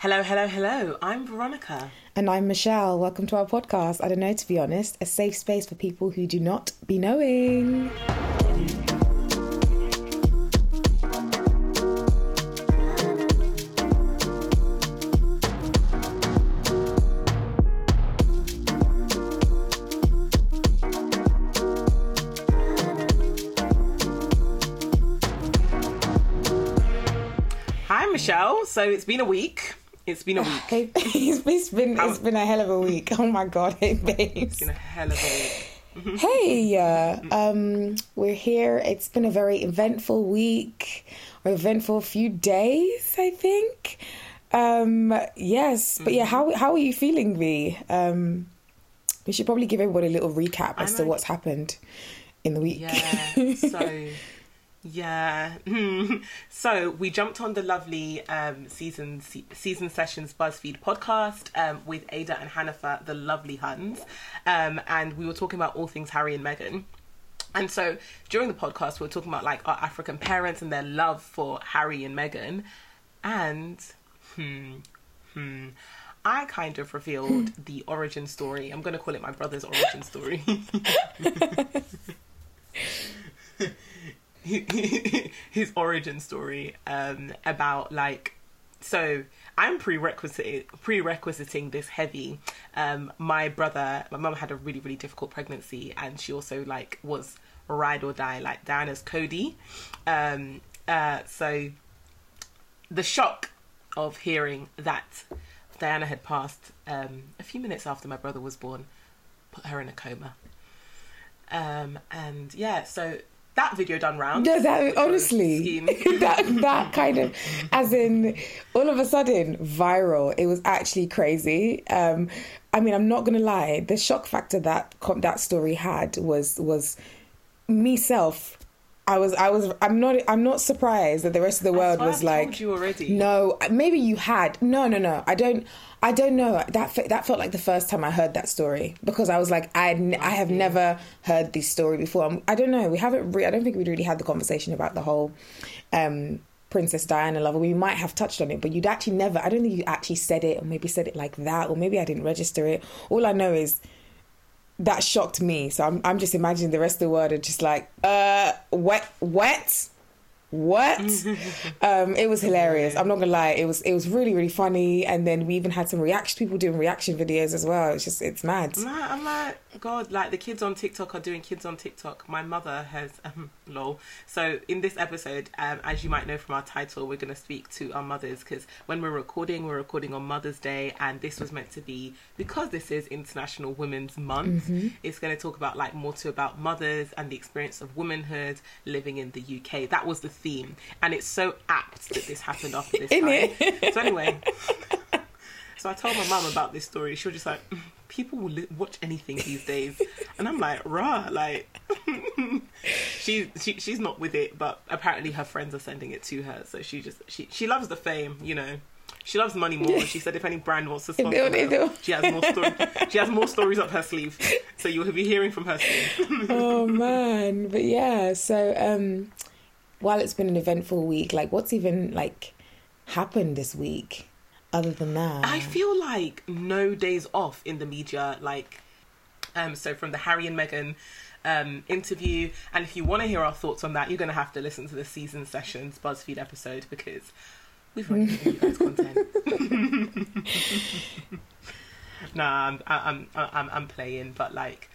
Hello, hello, hello. I'm Veronica. And I'm Michelle. Welcome to our podcast. I don't know, to be honest, a safe space for people who do not be knowing. Hi, Michelle. So it's been a week. It's been a week. It's, it's been it's been a hell of a week. Oh my god, hey babes. It's been a hell of a week. Hey, uh, um, we're here. It's been a very eventful week, or eventful few days, I think. Um, yes, but yeah, how how are you feeling, V? Um, we should probably give everybody a little recap as to know. what's happened in the week. Yeah. So, yeah. so we jumped on the lovely um, season se- season sessions BuzzFeed podcast um, with Ada and Hanifa, the lovely Huns, um, and we were talking about all things Harry and Meghan. And so during the podcast, we were talking about like our African parents and their love for Harry and Meghan, and hmm, hmm. I kind of revealed the origin story. I'm going to call it my brother's origin story. his origin story um, about like so I'm prerequisite prerequisiting this heavy. Um, my brother, my mum had a really really difficult pregnancy, and she also like was ride or die like Diana's Cody. Um, uh, so the shock of hearing that Diana had passed um, a few minutes after my brother was born put her in a coma. Um, and yeah, so that video done round. Yeah, that honestly, that that kind of, as in, all of a sudden, viral. It was actually crazy. Um, I mean, I'm not gonna lie. The shock factor that com- that story had was was me self. I was I was I'm not I'm not surprised that the rest of the world was I've like you already. no maybe you had no no no I don't I don't know. That that felt like the first time I heard that story because I was like I n- I have never heard this story before. Um, I don't know we haven't re- I don't think we'd really had the conversation about the whole um Princess Diana lover we might have touched on it but you'd actually never I don't think you actually said it or maybe said it like that or maybe I didn't register it. All I know is that shocked me. So I'm I'm just imagining the rest of the world are just like, uh, what, what, what? um, it was hilarious. I'm not gonna lie. It was it was really really funny. And then we even had some reaction people doing reaction videos as well. It's just it's mad. I'm like, I'm like, God, like the kids on TikTok are doing kids on TikTok. My mother has, um, lol. So in this episode, um, as you might know from our title, we're going to speak to our mothers because when we're recording, we're recording on Mother's Day, and this was meant to be because this is International Women's Month. It's going to talk about like more to about mothers and the experience of womanhood living in the UK. That was the theme, and it's so apt that this happened after this time. So anyway. So I told my mum about this story. She was just like, "Mm, people will li- watch anything these days, and I'm like, rah, like, she, she she's not with it, but apparently her friends are sending it to her. So she just she she loves the fame, you know. She loves money more. She said if any brand wants to sponsor They do, they her, she has more story, she has more stories up her sleeve. So you'll be hearing from her soon. oh man, but yeah. So um, while it's been an eventful week, like what's even like happened this week other than that? I feel like no days off in the media. Like, um, so from the Harry and Meghan um, interview, and if you want to hear our thoughts on that, you're going to have to listen to the season sessions BuzzFeed episode because we've already given you guys content. nah, I'm, I'm, I'm, I'm playing, but like.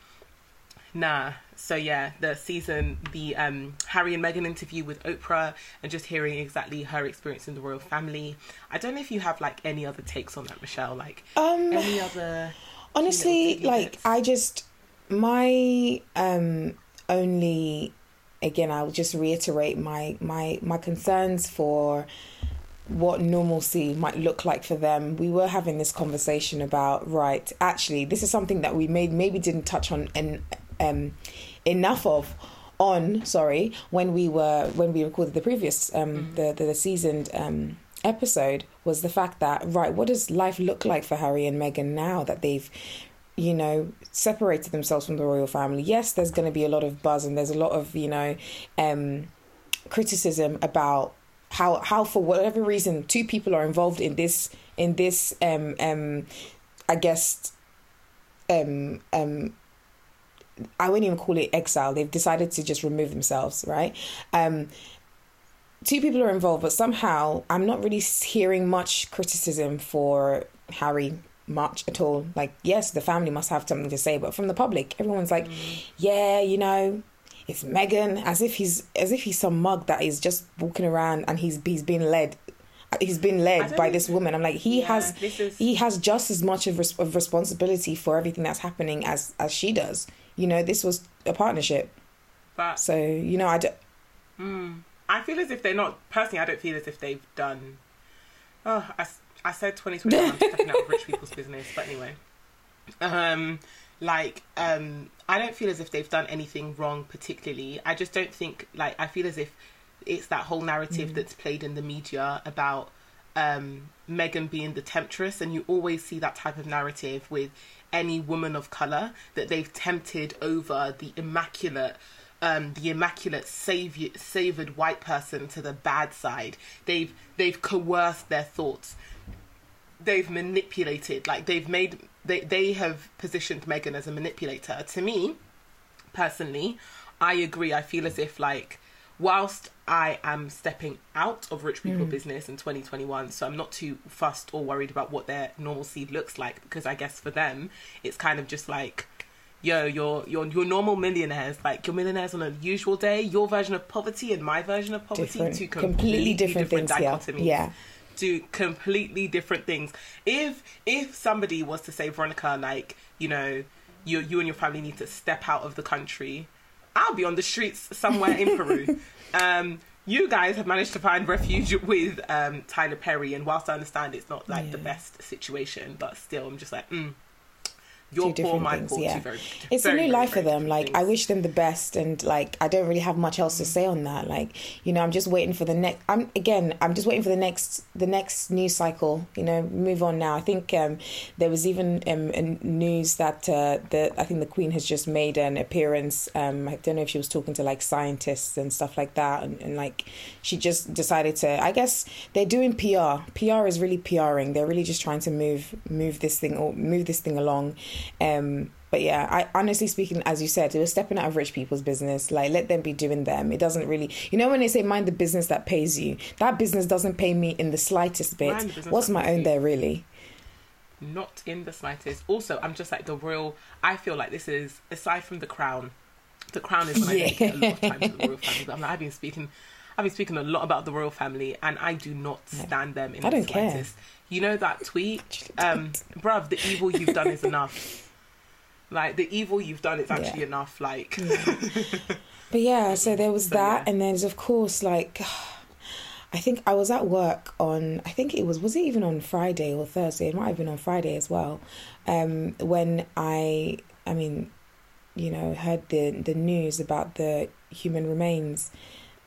Nah. So yeah, the season, the um, Harry and Meghan interview with Oprah, and just hearing exactly her experience in the royal family. I don't know if you have like any other takes on that, Michelle. Like um, any other. honestly little like i just my um only again i'll just reiterate my my my concerns for what normalcy might look like for them we were having this conversation about right actually this is something that we made maybe didn't touch on en- um enough of on sorry when we were when we recorded the previous um the, the the seasoned um episode was the fact that right what does life look like for harry and meghan now that they've you know separated themselves from the royal family? Yes there's going to be a lot of buzz and there's a lot of you know um criticism about how how for whatever reason two people are involved in this in this um um I guess um um I wouldn't even call it exile. They've decided to just remove themselves, right? Um, two people are involved, but somehow I'm not really hearing much criticism for Harry much at all. Like, yes, the family must have something to say, but from the public, everyone's like, mm. yeah, you know, it's Meghan, as if he's as if he's some mug that is just walking around and he's he's being led he's been led by this woman. I'm like, he yeah, has is... he has just as much of, res- of responsibility for everything that's happening as as she does. You know, this was a partnership. But so you know, I don't. Mm, I feel as if they're not. Personally, I don't feel as if they've done. Oh, I, I said 2021 stepping out of rich people's business, but anyway, um, like um, I don't feel as if they've done anything wrong particularly. I just don't think like I feel as if it's that whole narrative mm. that's played in the media about um, Meghan being the temptress, and you always see that type of narrative with any woman of color that they've tempted over the immaculate. Um, the immaculate savior, savored white person to the bad side. They've they've coerced their thoughts. They've manipulated. Like they've made they they have positioned Meghan as a manipulator. To me, personally, I agree. I feel as if like whilst I am stepping out of rich people mm. business in 2021, so I'm not too fussed or worried about what their normalcy looks like because I guess for them it's kind of just like, yo, your your your normal millionaires, like your millionaires on a usual day, your version of poverty and my version of poverty, different, two completely, completely different, different dichotomies. Yeah. Do completely different things. If if somebody was to say, Veronica, like you know, you you and your family need to step out of the country I'll be on the streets somewhere in Peru. Um, you guys have managed to find refuge with um, Tyler Perry, and whilst I understand it's not like yeah. the best situation, but still, I'm just like, mm, your poor, my things, yeah. Very, it's very, a new life for them. Like things. I wish them the best, and like I don't really have much else to say on that. Like you know, I'm just waiting for the next. I'm again, I'm just waiting for the next the next news cycle. You know, move on now. I think um, there was even um, news that uh, the I think the Queen has just made an appearance. Um, I don't know if she was talking to like scientists and stuff like that, and, and like she just decided to. I guess they're doing PR. PR is really PRing. They're really just trying to move move this thing or move this thing along um, but yeah, I honestly speaking, as you said, it was stepping out of rich people's business. Like, let them be doing them. It doesn't really, you know, when they say mind the business that pays you, that business doesn't pay me in the slightest bit. What's my own there, really? Not in the slightest. Also, I'm just like the royal. I feel like this is aside from the crown. The crown is when yeah. I a lot of time with the royal family. But I'm like, I've been speaking. I've been speaking a lot about the royal family, and I do not stand them in I don't slightest. Care. You know that tweet, um, bruv, the evil you've done is enough. Like the evil you've done is actually yeah. enough. Like, yeah. but yeah, so there was so, that, yeah. and there's of course like. I think I was at work on. I think it was. Was it even on Friday or Thursday? It might have been on Friday as well. Um, when I, I mean, you know, heard the the news about the human remains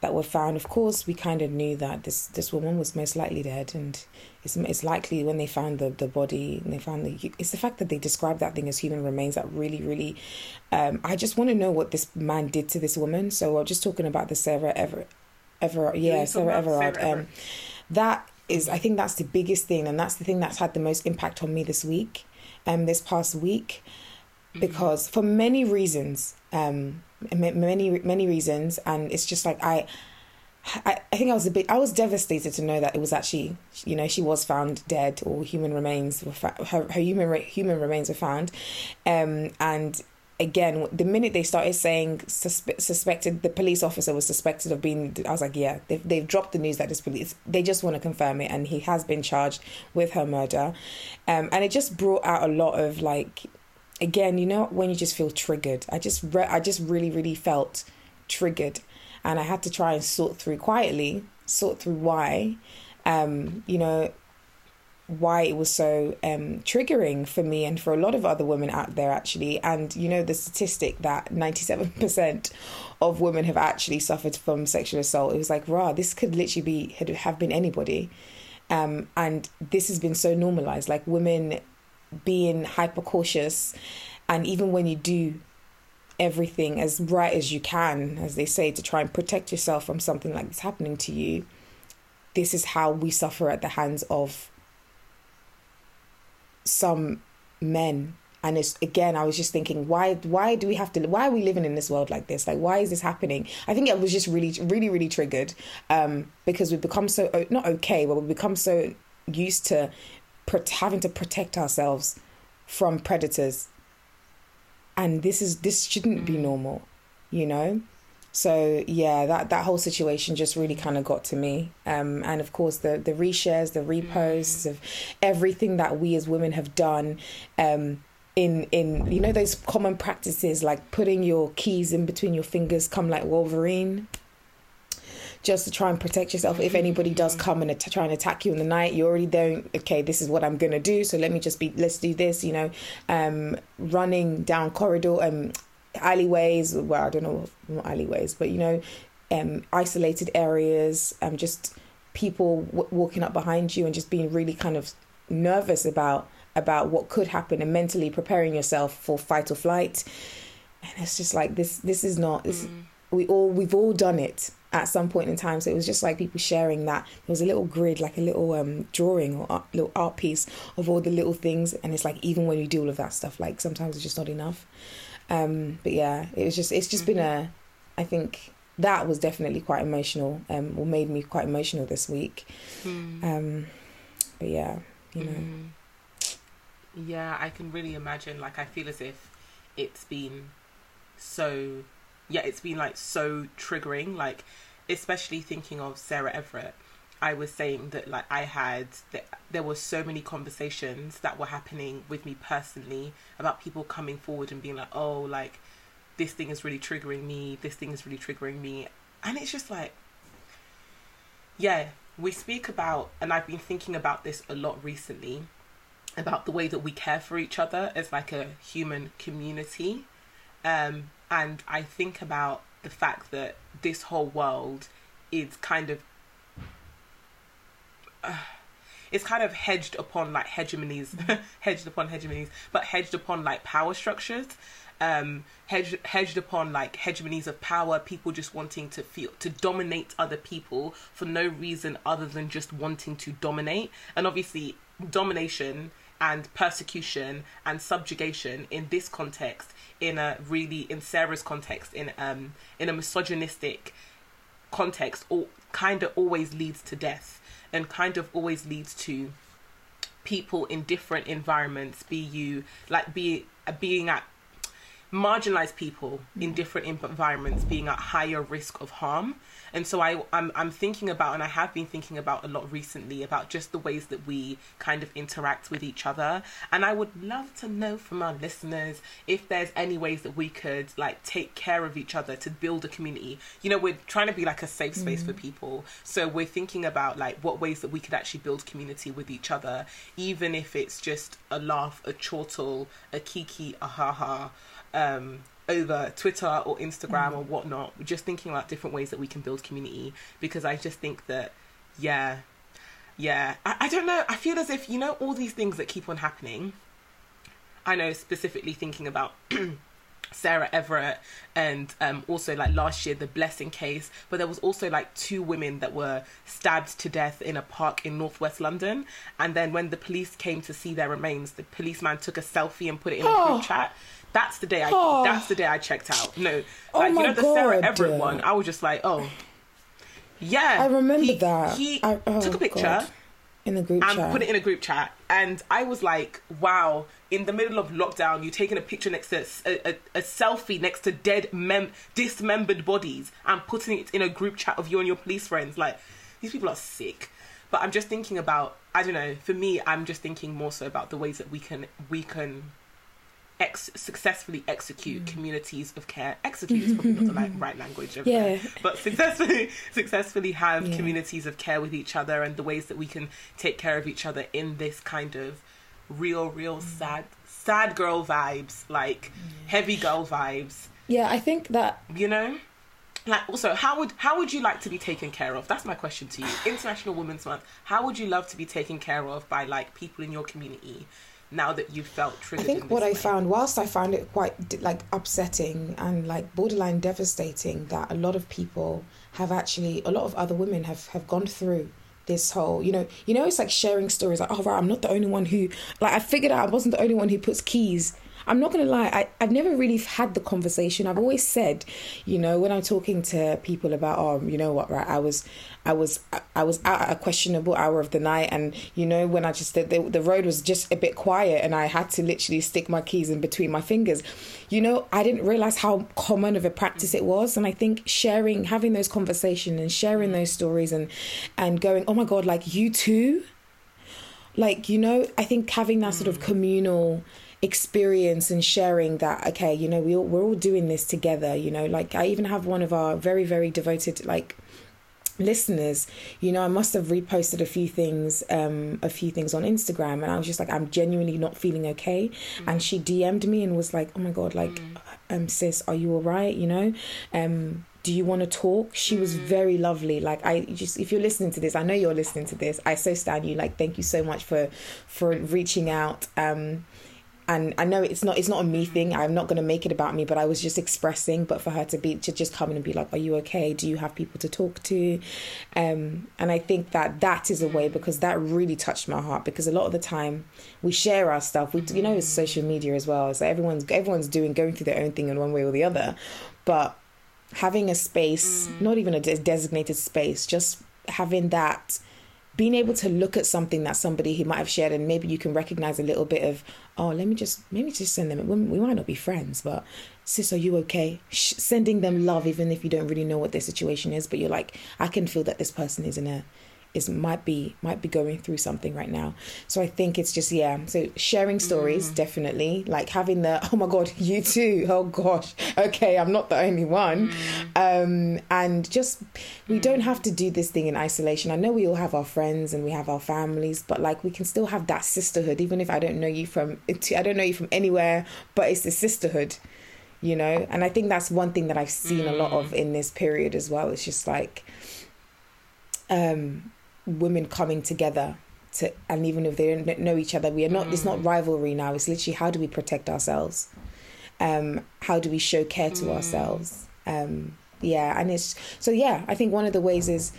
that were found. Of course, we kind of knew that this this woman was most likely dead, and it's it's likely when they found the the body and they found the it's the fact that they described that thing as human remains that really really. Um, I just want to know what this man did to this woman. So we're just talking about the Sarah Ever, Ever, yeah, Sarah Everard. Sarah um, that is, I think that's the biggest thing, and that's the thing that's had the most impact on me this week, um, this past week, mm-hmm. because for many reasons, um, many many reasons, and it's just like I. I, I think I was a bit I was devastated to know that it was actually you know she was found dead or human remains were fa- her, her human human remains were found um and again the minute they started saying suspe- suspected the police officer was suspected of being i was like yeah they've, they've dropped the news that this police they just want to confirm it and he has been charged with her murder um, and it just brought out a lot of like again, you know when you just feel triggered. I just re- I just really really felt triggered, and I had to try and sort through quietly, sort through why, um, you know, why it was so um, triggering for me and for a lot of other women out there actually. And you know the statistic that ninety seven percent of women have actually suffered from sexual assault. It was like, rah, this could literally be have been anybody. Um, and this has been so normalized. Like women being hyper cautious and even when you do everything as right as you can as they say to try and protect yourself from something like this happening to you this is how we suffer at the hands of some men. And it's again i was just thinking why why do we have to why are we living in this world like this? Like why is this happening? I think it was just really really really triggered um because we've become so not okay but we've become so used to having to protect ourselves from predators and this is this shouldn't mm. be normal you know so yeah that that whole situation just really kind of got to me um, and of course the the reshares the reposts mm. of everything that we as women have done um, in in you know those common practices like putting your keys in between your fingers come like wolverine just to try and protect yourself if anybody does mm. come and at- try and attack you in the night you're already there okay this is what i'm gonna do so let me just be let's do this you know um, running down corridor um alleyways well i don't know what alleyways but you know um isolated areas um just people w- walking up behind you and just being really kind of nervous about about what could happen and mentally preparing yourself for fight or flight and it's just like this this is not this mm. we all we've all done it at some point in time so it was just like people sharing that there was a little grid like a little um drawing or art, little art piece of all the little things and it's like even when you do all of that stuff like sometimes it's just not enough um but yeah it was just it's just been a i think that was definitely quite emotional um or made me quite emotional this week mm. um but yeah you know mm. Yeah, I can really imagine. Like, I feel as if it's been so, yeah, it's been like so triggering. Like, especially thinking of Sarah Everard I was saying that like I had that there were so many conversations that were happening with me personally about people coming forward and being like, oh, like this thing is really triggering me. This thing is really triggering me, and it's just like, yeah, we speak about, and I've been thinking about this a lot recently about the way that we care for each other as like a human community. Um, and I think about the fact that this whole world is kind of uh, it's kind of hedged upon like hegemonies, hedged upon hegemonies, but hedged upon like power structures, um, hedged hedged upon like hegemonies of power, people just wanting to feel to dominate other people for no reason other than just wanting to dominate, and obviously domination and persecution and subjugation in this context, in a really in Sarah's context, in um in a misogynistic context, or kind of always leads to death and kind of always leads to people in different environments be you like be uh, being at marginalized people in different environments being at higher risk of harm and so I, I'm, I'm thinking about, and I have been thinking about a lot recently about just the ways that we kind of interact with each other. And I would love to know from our listeners if there's any ways that we could like take care of each other to build a community. You know, we're trying to be like a safe space mm. for people. So we're thinking about like what ways that we could actually build community with each other, even if it's just a laugh, a chortle, a kiki, a haha. Um, over Twitter or Instagram mm. or whatnot, just thinking about different ways that we can build community because I just think that, yeah, yeah, I, I don't know. I feel as if, you know, all these things that keep on happening. I know specifically thinking about Sarah Everard and um, also like last year the Blessing case, but there was also like two women that were stabbed to death in a park in northwest London. And then when the police came to see their remains, the policeman took a selfie and put it in a group chat. That's the day I. Oh. That's the day I checked out. No, oh like you know the God. Sarah Everard one. I was just like, oh, yeah. I remember he, that. He I, oh took a picture. God. In the group and chat. put it in a group chat, and I was like, "Wow!" In the middle of lockdown, you're taking a picture next to a, a, a selfie next to dead, mem- dismembered bodies, and putting it in a group chat of you and your police friends. Like, these people are sick. But I'm just thinking about, I don't know. For me, I'm just thinking more so about the ways that we can we can ex- successfully execute mm. communities of care. Execute is probably not the like, right language, of yeah. but successfully successfully have yeah. communities of care with each other and the ways that we can take care of each other in this kind of real, real mm. sad, sad girl vibes, like yeah. heavy girl vibes. Yeah, I think that you know like also how would how would you like to be taken care of that's my question to you international women's month how would you love to be taken care of by like people in your community now that you felt triggered? I think what way? I found, whilst I found it quite like upsetting and like borderline devastating, that a lot of people have actually, a lot of other women have have gone through this whole you know you know it's like sharing stories like oh right i'm not the only one who like i figured out i wasn't the only one who puts keys i'm not gonna lie I, i've never really had the conversation. I've always said you know when i'm talking to people about oh you know what right i was i was i was out at a questionable hour of the night and you know when i just the, the, the road was just a bit quiet and i had to literally stick my keys in between my fingers. You know i didn't realize how common of a practice it was and i think sharing having those conversations and sharing those stories and and going oh my god like you too? Like you know i think having that sort of mm. communal experience and sharing that okay you know we all, we're all doing this together you know like i even have one of our very very devoted like listeners you know i must have reposted a few things um a few things on instagram and i was just like i'm genuinely not feeling okay mm. and she dm'd me and was like oh my god like mm. um sis are you all right you know um do you want to talk she was very lovely like i just if you're listening to this i know you're listening to this i so stand you like thank you so much for for reaching out um and I know it's not it's not a me thing. I'm not going to make it about me, but I was just expressing. But for her to be to just come in and be like, "Are you okay? Do you have people to talk to?" Um, and I think that that is a way because that really touched my heart because a lot of the time we share our stuff. We you know it's social media as well. So everyone's everyone's doing going through their own thing in one way or the other, but having a space, mm. not even a designated space, just having that being able to look at something that somebody he might have shared and maybe you can recognize a little bit of oh let me just maybe just send them we might not be friends but sis are you okay? Sh- sending them love even if you don't really know what their situation is but you're like i can feel that this person is in a is might be might be going through something right now. So i think it's just yeah. So sharing stories mm. definitely. Like having the oh my god you too. Oh gosh. Okay i'm not the only one. Mm. um and just we mm. don't have to do this thing in isolation. I know we all have our friends and we have our families but like we can still have that sisterhood even if i don't know you from i don't know you from anywhere but it's a sisterhood you know? And i think that's one thing that i've seen a lot of mm. in this period as well. It's just like um women coming together to and even if they don't know each other we are not mm. it's not mm. rivalry now it's literally how do we protect ourselves um how do we show care to mm. ourselves um yeah and it's so yeah i think one of the ways is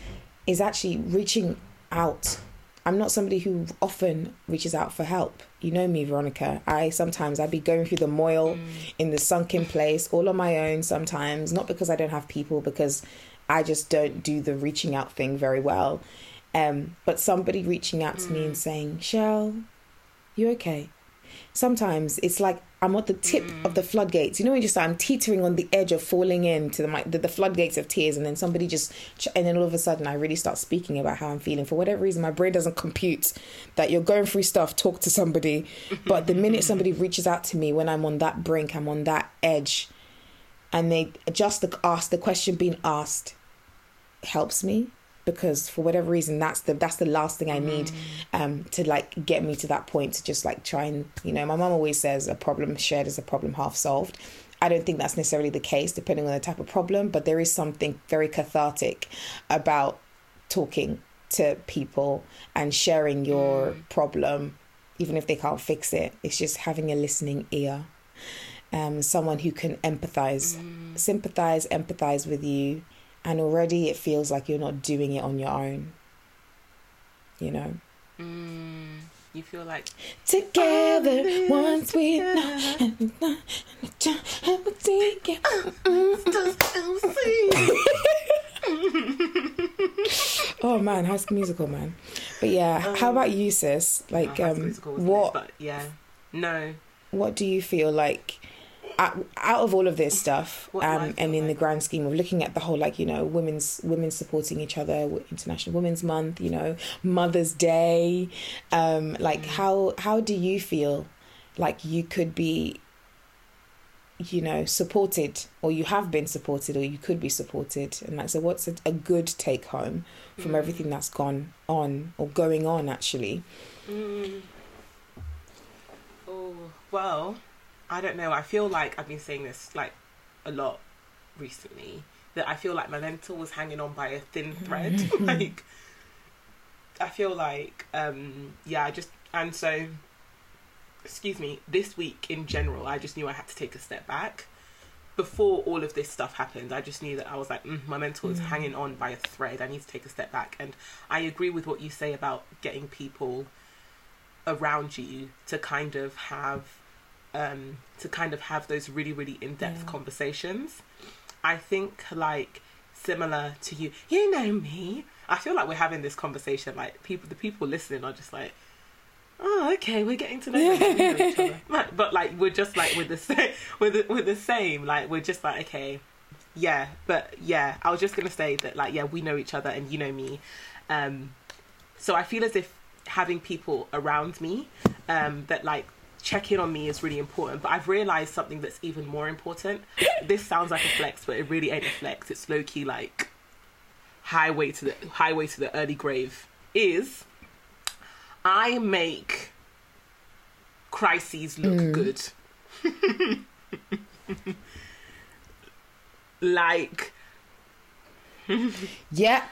is actually reaching out i'm not somebody who often reaches out for help you know me veronica i sometimes i'd be going through the moil mm. in the sunken place all on my own sometimes not because i don't have people because i just don't do the reaching out thing very well um, but somebody reaching out to mm. me and mm. saying, Shell, you okay? Sometimes it's like I'm at the tip mm. of the floodgates. You know, when just I'm teetering on the edge of falling into the, the, the floodgates of tears, and then somebody just, and then all of a sudden I really start speaking about how I'm feeling. For whatever reason, my brain doesn't compute that you're going through stuff. Talk to somebody, but the minute somebody reaches out to me when I'm on that brink, I'm on that edge, and they just ask the question being asked helps me because for whatever reason that's the that's the last thing I need mm. um, to like get me to that point to just like try and you know my mom always says a problem shared is a problem half solved. I don't think that's necessarily the case depending on the type of problem, but there is something very cathartic about talking to people and sharing your mm. problem even if they can't fix it. It's just having a listening ear. Um, someone who can empathize, mm. sympathize, empathize with you, and already it feels like you're not doing it on your own you know? Mm, you feel like together once we oh man school musical man. But yeah um, how about you sis? Like oh, um what but yeah no. what do you feel like out, of all of this stuff, um, and in the grand scheme of looking at the whole, like you know, women's women supporting each other, International Women's Month, you know, Mother's Day, um, like mm. how how do you feel like you could be, you know, supported, or you have been supported, or you could be supported, and like so, what's a, a good take home from mm. everything that's gone on or going on actually? Mm. Oh well I don't know. I feel like I've been saying this like a lot recently that I feel like my mental was hanging on by a thin thread. like I feel like um yeah, I just and so excuse me, this week in general, I just knew I had to take a step back before all of this stuff happened, I just knew that I was like, mm, my mental Mm. is hanging on by a thread. I need to take a step back. And I agree with what you say about getting people around you to kind of have um, to kind of have those really really in-depth Yeah. conversations. I think like similar to you, you know me. I feel like we're having this conversation. Like people, the people listening are just like, oh, okay, we're getting to know, know each other. But like we're just like with the same, with the, with the same. Like we're just like okay, yeah. But yeah, I was just gonna say that like yeah, we know each other and you know me. Um, so I feel as if having people around me um, that like check in on me is really important. But I've realized something that's even more important. this sounds like a flex, but it really ain't a flex. It's low key like highway to the highway to the early grave. Is I make crises look mm. good. like Yeah.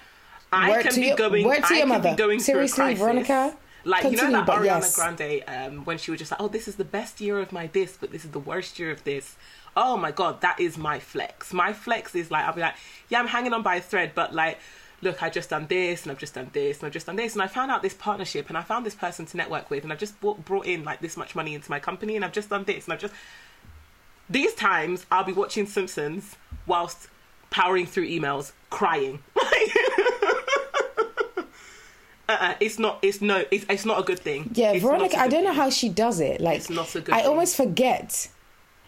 I Word can to be your- going. word to I your mother. Going Seriously, through a crisis. Veronica, Like continue, you know, like but Ariana yes. Grande, um, when she was just like, "Oh, this is the best year of my this, but this is the worst year of this." Oh my god, that is my flex. My flex is like I'll be like, "Yeah, I'm hanging on by a thread," but like. Look, I just done this, and I've just done this, and I've just done this, and I found out this partnership, and I found this person to network with, and I've just brought, brought in like this much money into my company, and I've just done this, and I've just these times I'll be watching Simpsons whilst powering through emails, crying. Uh-uh, it's not. It's no. It's, it's not a good thing. Yeah, It's Veronica, i don't know thing. how she does it. Like, It's not a good I thing. almost forget.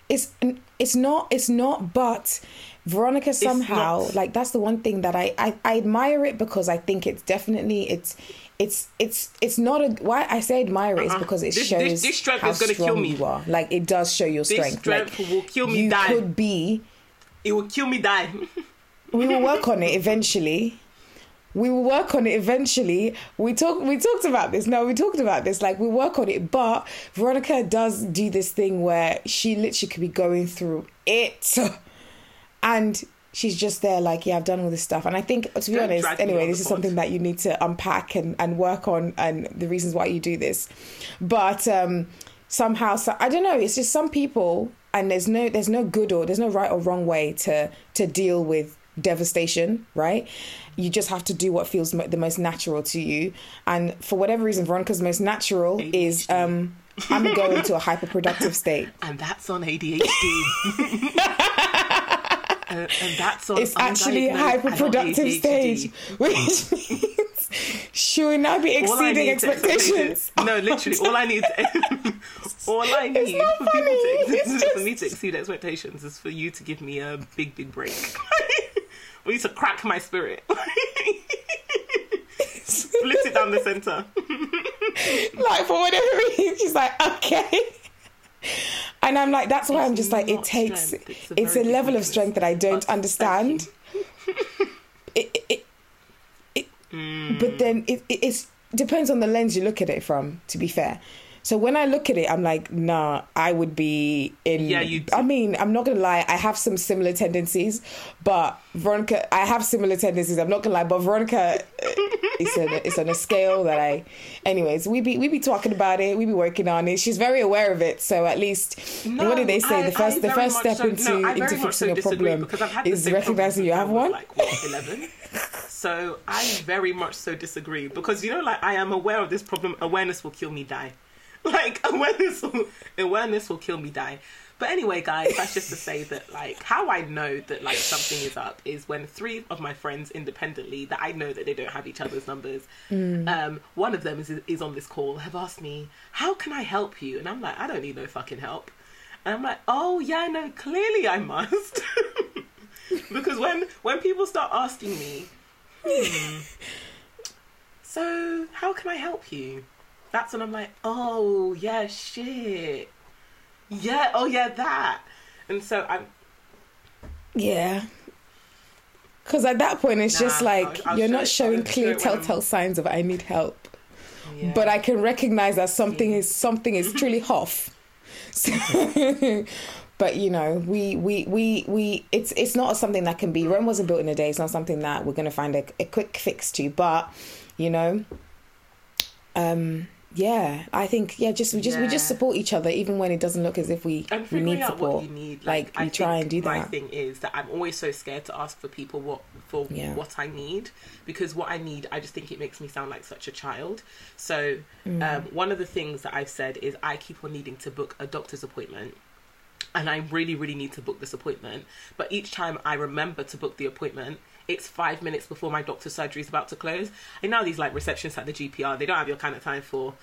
It's it's not it's not. But Veronica somehow like that's the one thing that I, I I admire it because I think it's definitely it's it's it's it's not a why I say admire it is uh-huh. because it Uh-uh. This- shows this- this strength how is gonna kill strong me. you are. Like it does show your This strength. strength like, will kill me You die. could be. It will kill me. Die. We will work on it eventually. We will work on it eventually. We talk. We talked about this. No, we talked about this. Like we work on it, but Veronica does do this thing where she literally could be going through it, and she's just there, like, yeah, I've done all this stuff. And I think, to be Don't honest, anyway, this is something that you need to unpack and and work on, and the reasons why you do this. But um somehow, so I don't know. It's just some people, and there's no there's no good or there's no right or wrong way to to deal with devastation, right? You just have to do what feels mo- the most natural to you. And for whatever reason, Veronica's most natural is um, I'm gonna go into a hyperproductive state. and that's on ADHD. and, and that's on. It's actually hyperproductive stage, which means she will now be exceeding to- expectations. No, literally, all I need. all I need for funny, people to for just- me to exceed expectations is for you to give me a big, big break. For you to crack my spirit. Split it down the center. like for whatever reason, she's like, okay. And I'm like, that's why I'm just like, it takes, strength, it's, it's a a level of strength that I don't understand. It, it, it, Mm. But then it, it it's, depends on the lens you look at it from, to be fair. So when I look at it, I'm like, nah, I would be in. Yeah, you- I mean, I'm not gonna lie, I have some similar tendencies, but Veronica, I have similar tendencies. I'm not gonna lie, but Veronica, uh, it's on a, it's on a scale that I. Anyways, we be we be talking about it, we be working on it. She's very aware of it, so at least No, what did they say? I- the first I the first step so- into no, into fixing so a problem because I've had the is recognizing you have one. since I was, Like what, eleven? so I very much so disagree because you know, like I am aware of this problem. Awareness will kill me die. Like awareness, will, awareness will kill me die. But anyway, guys, that's just to say that like how I know that like something is up is when three of my friends independently that I know that they don't have each other's numbers. Um, one of them is is on this call have asked me, "How can I help you?" And I'm like, "I don't need no fucking help." And I'm like, "Oh yeah, no, clearly I must." because when when people start asking me, hmm, so how can I help you? That's when I'm like, oh yeah, shit, yeah, oh yeah, that. And so I'm Yeah. Because at that point, it's just like I'll- I'll you're show not showing clear telltale signs of I need help. yeah. But I can recognize that something is something is truly off. So, but you know, we we we we it's it's not something that can be Rome wasn't built in a day. It's not something that we're gonna find a, a quick fix to. But you know, um, yeah, I think yeah, just we just we just support each other even when it doesn't look as if we and we need out support. what you need. Like, Like, I we try and do My that. My thing is that I'm always so scared to ask for people what for Yeah. what I need because what I need, I just think it makes me sound like such a child. So Mm. um, one of the things that I've said is I keep on needing to book a doctor's appointment. And I really, really need to book this appointment. But each time I remember to book the appointment, it's five minutes before my doctor's surgery is about to close. And now these like receptionists at the GPR, they don't have your kind of time for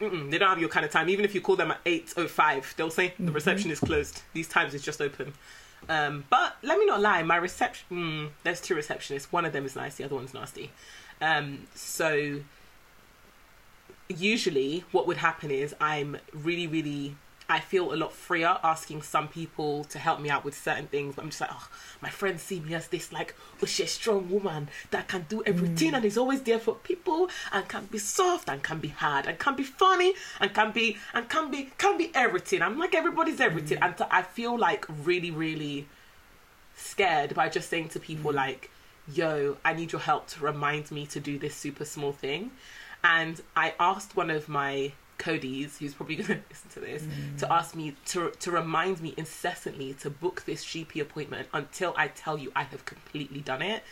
they don't have your kind of time. Even if you call them at eight oh five, they'll say the reception is closed. These times is just open. Um, but let me not lie, my reception. Mm, there's two receptionists. One of them is nice. The other one's nasty. Um, so usually, what would happen is I'm really, really. I feel a lot freer asking some people to help me out with certain things. But I'm just like, oh, my friends see me as this like, oh, she's a strong woman that can do everything mm. and is always there for people and can be soft and can be hard and can be funny and can be and can be can be everything. I'm like everybody's everything, mm. and to, I feel like really, really scared by just saying to people mm. like, "Yo, I need your help to remind me to do this super small thing." And I asked one of my Cody's, who's probably going to listen to this, mm. to ask me to to remind me incessantly to book this GP appointment until I tell you I have completely done it.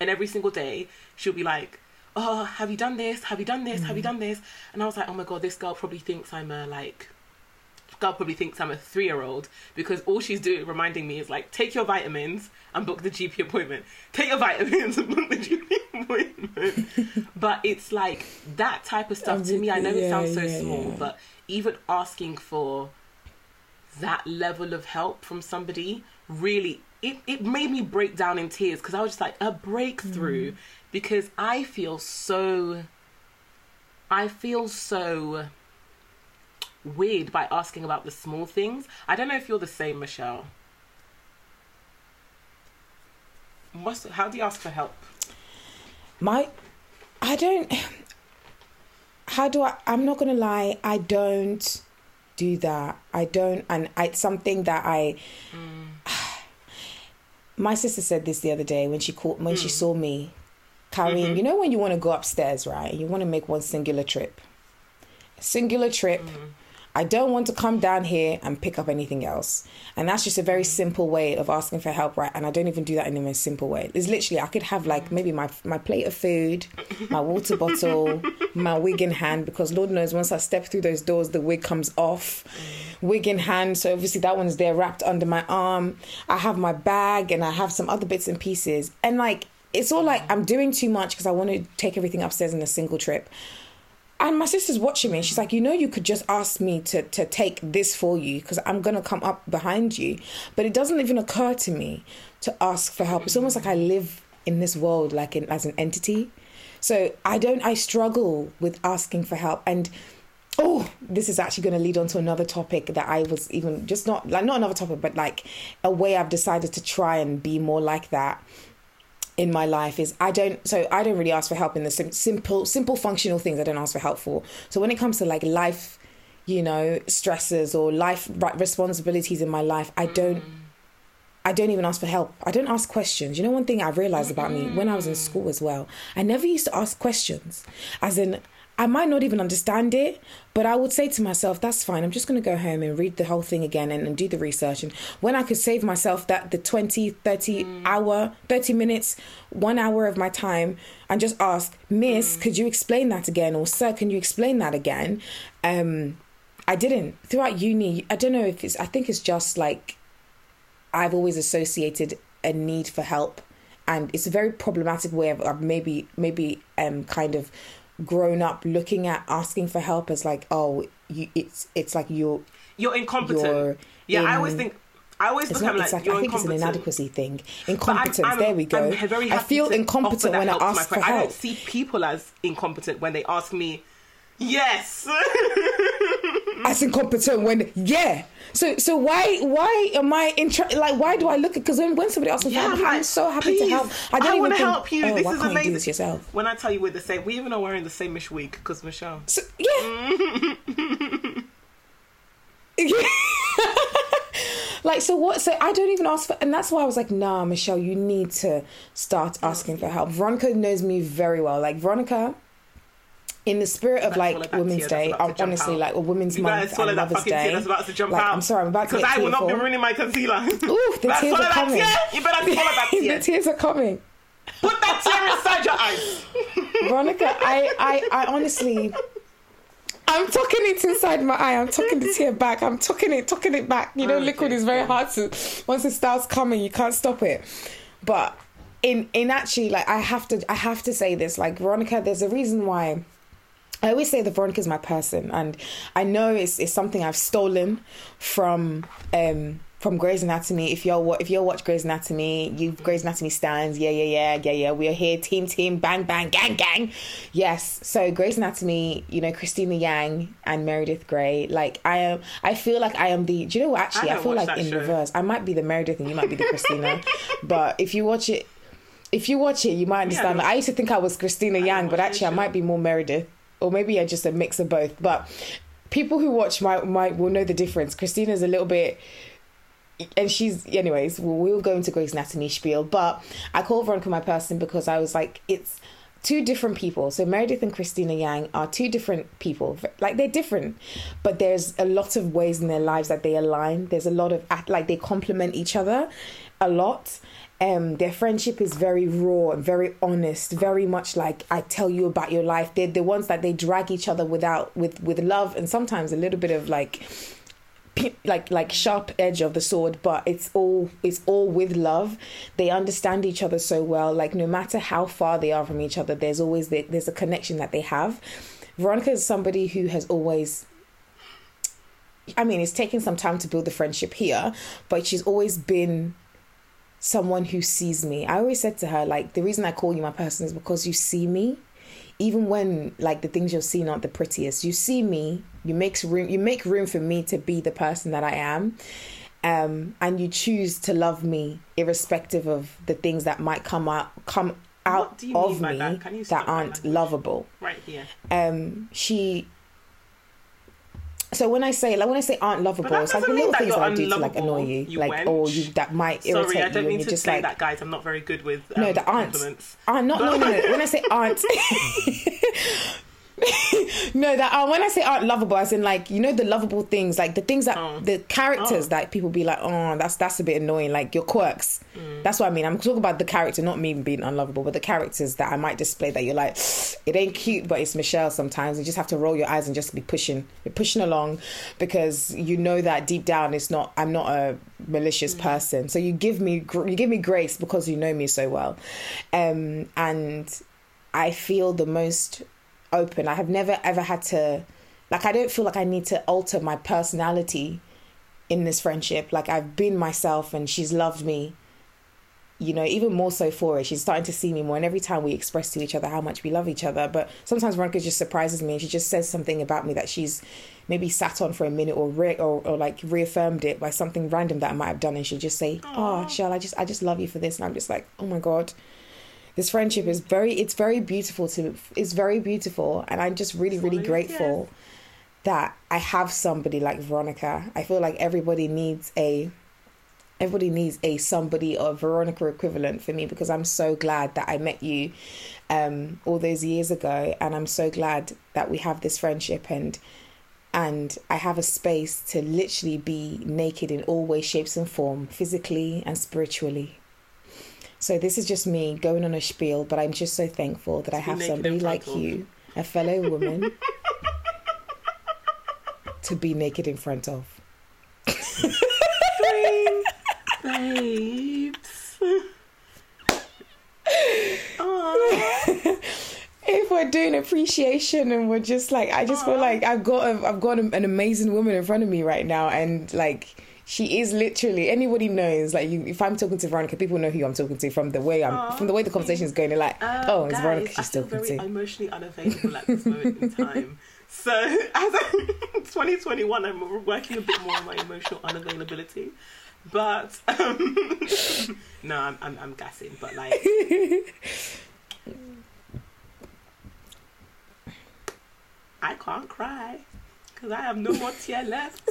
And every single day, she'll be like, "Oh, have you done this? Have you done this? Have you mm. done this?" And I was like, "Oh my god, this girl probably thinks I'm a like." Girl probably thinks I'm a three year old because all she's doing reminding me is like take your vitamins and book the GP appointment. Take your vitamins and book the GP appointment. but it's like that type of stuff to me. I know it sounds so yeah, small, yeah. but even asking for that level of help from somebody really it, it made me break down in tears because I was just like a breakthrough mm. because I feel so I feel so weird by asking about the small things. I don't know if you're the same, Michelle. What's how do you ask for help? My, I don't. How do I? I'm not gonna lie. I don't do that. I don't, and I, it's something that I. Mm. My sister said this the other day when she called when she mm. saw me carrying. Mm-hmm. You know when you want to go upstairs, right? You want to make one singular trip. Singular trip. Mm. I don't want to come down here and pick up anything else. And that's just a very simple way of asking for help, right? And I don't even do that in the most simple way. It's literally I could have like maybe my my plate of food, my water bottle, my wig in hand, because Lord knows once I step through those doors, the wig comes off. Wig in hand, so obviously that one's there wrapped under my arm. I have my bag and I have some other bits and pieces. And like it's all like I'm doing too much because I want to take everything upstairs in a single trip. And my sister's watching me. She's like, you know, you could just ask me to to take this for you because I'm gonna come up behind you. But it doesn't even occur to me to ask for help. It's almost like I live in this world like in, as an entity. So I don't. I struggle with asking for help and. Oh, this is actually going to lead on to another topic that I was even just not like not another topic, but like a way I've decided to try and be more like that in my life is I don't so I don't really ask for help in the sim- simple simple functional things I don't ask for help for. So when it comes to like life, you know, stresses or life responsibilities in my life, I don't I don't even ask for help. I don't ask questions. You know one thing I realized about me mm-hmm. when I was in school as well, I never used to ask questions. As in I might not even understand it, but I would say to myself, that's fine. I'm just going to go home and read the whole thing again and, and do the research. And when I could save myself that the 20, 30 hour, 30 minutes, one hour of my time and just ask, Miss, could you explain that again? Or Sir, can you explain that again? Um, I didn't. Throughout uni, I don't know if it's, I think it's just like I've always associated a need for help. And it's a very problematic way of, of maybe, maybe um, kind of grown up looking at asking for help as like oh you it's it's like you're You're incompetent. You're yeah, I always think. I always it's look at not it it's like like you're I think it's an inadequacy thing But I'm- incompetence I'm- there we go I feel incompetent when I help ask for friend. I don't see people as incompetent when they ask me. Yes. as incompetent when yeah so so why why am I in like why do I look at because when, when somebody else is Yeah, help I'm so happy to help I don't I even wanna think, help you. oh, This why is can't you do amazing. this yourself when I tell you we're the same, we even are wearing the sameish wig because Michelle. So, yeah. like so what so I don't even ask for and that's why I was like nah Michelle you need to start asking for help Veronica knows me very well like Veronica in the spirit of like Women's Day, about to jump honestly, out. like a Women's You Month and Mother's Day. tear that's about to jump like, out. I'm sorry, I'm about to Because I will not be ruining my concealer. Ooh, the tears are coming. tear. You better swallow that the tears are coming. Put that tear inside your eyes. Veronica, I, I, I honestly, I'm tucking it inside my eye. I'm tucking the tear back. I'm tucking it, tucking it back. You know, Okay, liquid is very hard to. Once it starts coming, you can't stop it. But in in actually, like, I have to, I have to say this. Like, Veronica, there's a reason why. I always say that is my person, and I know it's it's something I've stolen from um from Grey's Anatomy. If you're if you watch Grey's Anatomy, you Grey's Anatomy stands. Yeah, yeah, yeah, yeah, yeah. We are here, team, team, bang, bang, gang, gang. Yes. So Grey's Anatomy, you know, Cristina Yang and Meredith Grey. Like I am, I feel like I am the. Do you know what? Actually, I I, feel like in show. reverse. I might be the Meredith and you might be the Cristina. but if you watch it. If you watch it, you might understand. don't- I used to think I was Cristina Yang, but actually, I might be more Meredith, or maybe I just a mix of both. But people who watch might might will know the difference. Cristina's a little bit, and she's anyways. We'll, go into Grey's Anatomy spiel, but I call Veronica my person because I was like, it's two different people. So Meredith and Cristina Yang are two different people. Like they're different, but there's a lot of ways in their lives that they align. There's a lot of like they complement each other a lot. Um, their friendship is very raw and very honest, very much like I tell you about your life. They're the ones that they drag each other without with with love and sometimes a little bit of like like like sharp edge of the sword but it's all it's all with love. They understand each other so well. Like no matter how far they are from each other there's always the, there's a connection that they have. Veronica is somebody who has always i mean it's taken some time to build the friendship here but she's always been someone who sees me. I always said to her like the reason i call you my person is because you see me. Even when like the things you're seeing aren't the prettiest you see me you makes room you make room for me to be the person that i am. Um and you choose to love me irrespective of the things that might come out come out of me that? That aren't lovable? Right here. um she so when I say like when I say aren't lovable, it's like the little things that I do to like annoy you, you like or you that might irritate Sorry, I you, don't and mean to just say like that, guys. I'm not very good with um, no, the aren't. not no, no, no. When I say aren't, no, that uh, when I say aren't lovable, as in like you know the lovable things, like the things that Oh. the characters Oh. that people be like, oh, that's that's a bit annoying, like your quirks. Mm. That's what I mean. I'm talking about the character, not me being unlovable, but the characters that I might display that you're like, it ain't cute, but it's Michelle. Sometimes you just have to roll your eyes and just be pushing, you're pushing along, because you know that deep down it's not. I'm not a malicious Mm. person, so you give me you give me grace because you know me so well, um, and I feel the most open. I have never ever had to, like, I don't feel like I need to alter my personality in this friendship. Like, I've been myself and she's loved me, you know, even more so for it. She's starting to see me more. And every time we express to each other how much we love each other, but sometimes Veronica just surprises me and she just says something about me that she's maybe sat on for a minute or re- or, or like reaffirmed it by something random that I might have done and she'll just say, Oh, Shell, I just I just love you for this and I'm just like, Oh my god this friendship is very it's very beautiful to it's very beautiful and i'm just really really grateful that i have somebody like veronica i feel like everybody needs a everybody needs a somebody or veronica equivalent for me because i'm so glad that i met you um all those years ago and i'm so glad that we have this friendship and and I have a space to literally be naked in all ways, shapes, and form, physically and spiritually. So this is just me going on a spiel, but I'm just so thankful that I have somebody like you, a fellow woman, to be naked in front of. Babes. If we're doing appreciation and we're just like, I just feel like I've got a, I've got a, an amazing woman in front of me right now, and like she is literally anybody knows. Like you, if I'm talking to Veronica, people know who I'm talking to from the way I'm Aw, from the way the conversation is going. They're like, Uh, oh, it's guys, Veronica I she's feel talking very to. emotionally unavailable at this moment in time. So, as a, 2021, I'm working a bit more on my emotional unavailability. But um, no, I'm, I'm I'm gassing. But like, I can't cry because I have no more tear left.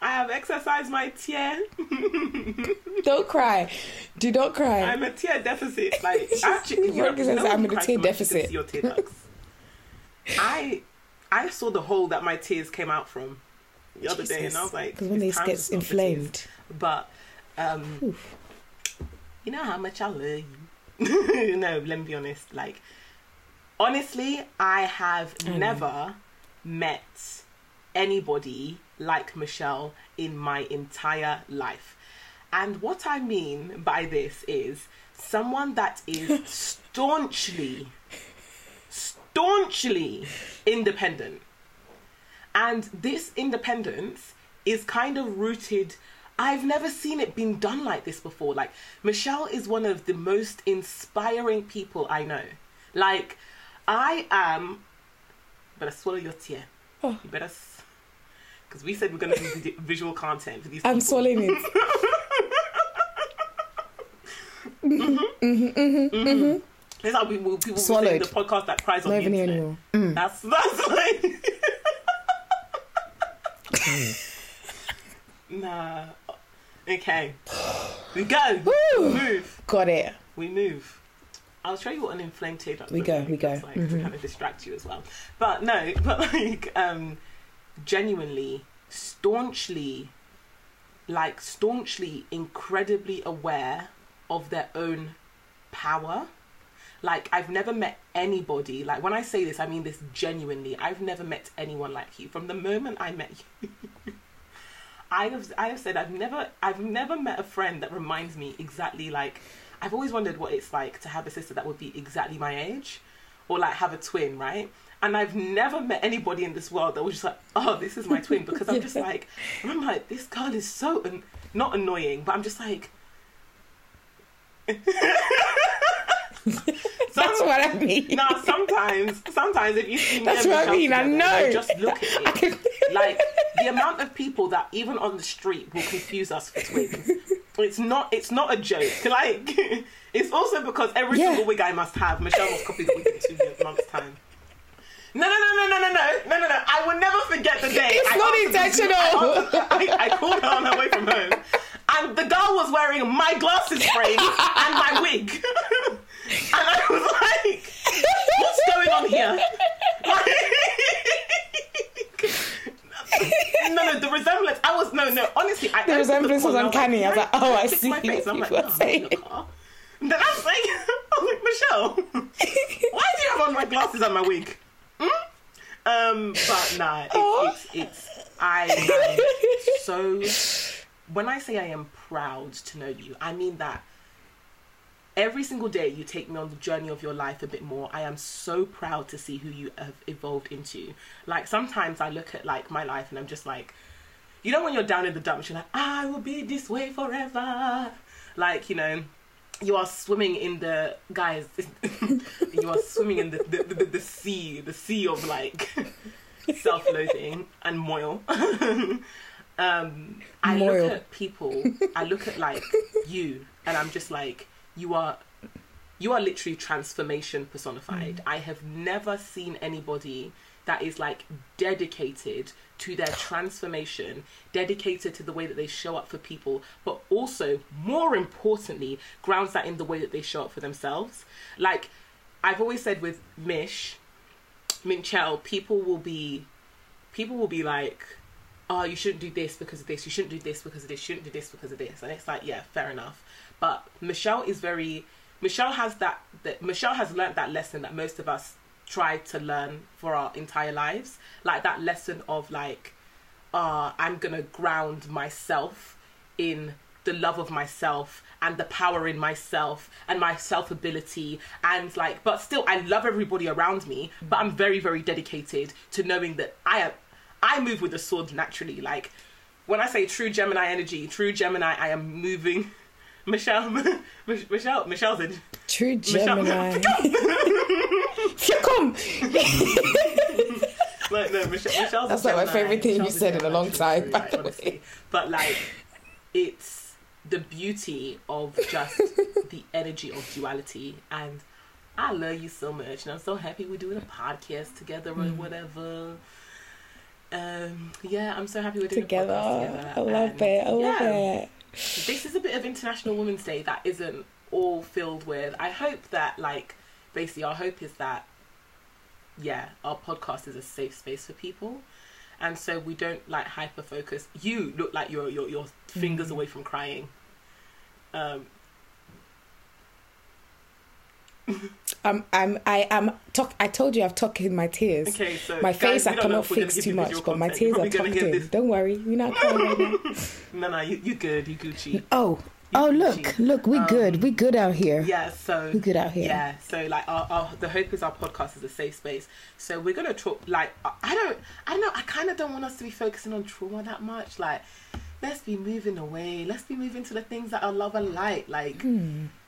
I have exercised my tear. Don't cry. Do not cry. I'm a tear deficit. Like actually, you know, I'm in a tear so much, you can deficit. Your tear ducts. I I saw the hole that my tears came out from the other day, and I was like, because when this gets stop the tears. inflamed, But um, you know how much I love you. no, let me be honest. Like, honestly, I have I never met anybody like Michelle in my entire life. And what I mean by this is someone that is staunchly, staunchly independent. And this independence is kind of rooted. I've never seen it being done like this before. Like, Michelle is one of the most inspiring people I know. Like, I am. Better swallow your tear. Oh. You better. Because we said we're going to do visual content for these I'm people. swallowing it. Mm-hmm. Mm-hmm. Mm-hmm. It's like we, we, people will say Swallowed. the podcast that cries on Not the internet. anymore. Mm. That's that's like. nah. Okay. We go. Woo. We move. Got it. We move. I'll show you what an inflamed tear does. We go, we go. Like. To kind of distract you as well. But no, but like, um, genuinely, staunchly, like, staunchly, incredibly aware of their own power. Like, I've never met anybody, like, when I say this, I mean this genuinely. I've never met anyone like you. From the moment I met you, I have I have said I've never I've never met a friend that reminds me exactly like I've always wondered what it's like to have a sister that would be exactly my age or like have a twin, right? And I've never met anybody in this world that was just like, oh, this is my twin because I'm just like, I'm like, this girl is so an- not annoying, but I'm just like. That's what I mean. Now, sometimes, sometimes if you see me That's what I mean, I know. just look at it. like the amount of people that even on the street will confuse us for twins. It's not. It's not a joke. Like it's also because every Yeah. single wig I must have, Michelle must copy the wig in two months time. No, no, no, no, no, no, no, no, no, no. I will never forget the day. It's I not intentional. I, I, I called her on her way from home, and the girl was wearing my glasses frame and my wig, and I was like, "What's going on here?" no, no, the resemblance. I was no, no. Honestly, I The opened resemblance was phone, I uncanny. I was like, oh, I see my face. I'm like, are no, oh, I'm not saying. in your car. Then I was like, I was like, Michelle, why do you have on my glasses and my wig? Um, but nah, it's, Aw. it's, it's, I am so. When I say I am proud to know you, I mean that every single day you take me on the journey of your life a bit more i am so proud to see who you have evolved into like sometimes i look at like my life and i'm just like you know when you're down in the dumps you're like i will be this way forever like you know you are swimming in the guys you are swimming in the the, the, the sea the sea of like self-loathing and moil. Um i Moil. look at people i look at like you and i'm just like you are you are literally transformation personified. I have never seen anybody that is like dedicated to their transformation dedicated to the way that they show up for people but also more importantly grounds that in the way that they show up for themselves like i've always said with mish minchel people will be people will be like oh, you shouldn't do this because of this, you shouldn't do this because of this, you shouldn't do this because of this. And it's like, yeah, fair enough. But Michelle is very Michelle has that that Michelle has learned that lesson that most of us tried to learn for our entire lives. Like that lesson of like, uh, I'm gonna ground myself in the love of myself and the power in myself and my self ability and like but still I love everybody around me but I'm very very dedicated to knowing that I am I move with the sword naturally like when I say true Gemini energy true Gemini I am moving Michelle Mich- Michelle Michelle's in True Gemini. Here come. like no Michelle, Michelle's That's like my favourite thing you Michelle's a said in a long time, by the honestly. way. but like it's the beauty of just the energy of duality and I love you so much and I'm so happy we're doing a podcast together or Mm. whatever. Um yeah, I'm so happy we're doing Together. together. I love and it. I love yeah, it. This is a bit of International Women's Day that isn't all filled with I hope that like basically our hope is that yeah, our podcast is a safe space for people. And so we don't like hyper focus. You look like your your your fingers Mm. away from crying. Um, Um, I'm, I am. Talk, I told you I've tucked in my tears. okay, so My guys, face I cannot if we're gonna fix too much, but my tears You're are tucked in. this- Don't worry, you're not crying right now. No, no, you you good, you Gucci. Oh, oh, look, look, we Um, good, we good out here. Yeah, so We good out here. Yeah, so like our, our the hope is our podcast is a safe space. So we're gonna talk like I- I don't I don't know I kind of don't want us to be focusing on trauma that much. Like let's be moving away. Let's be moving to the things that are love and light. Like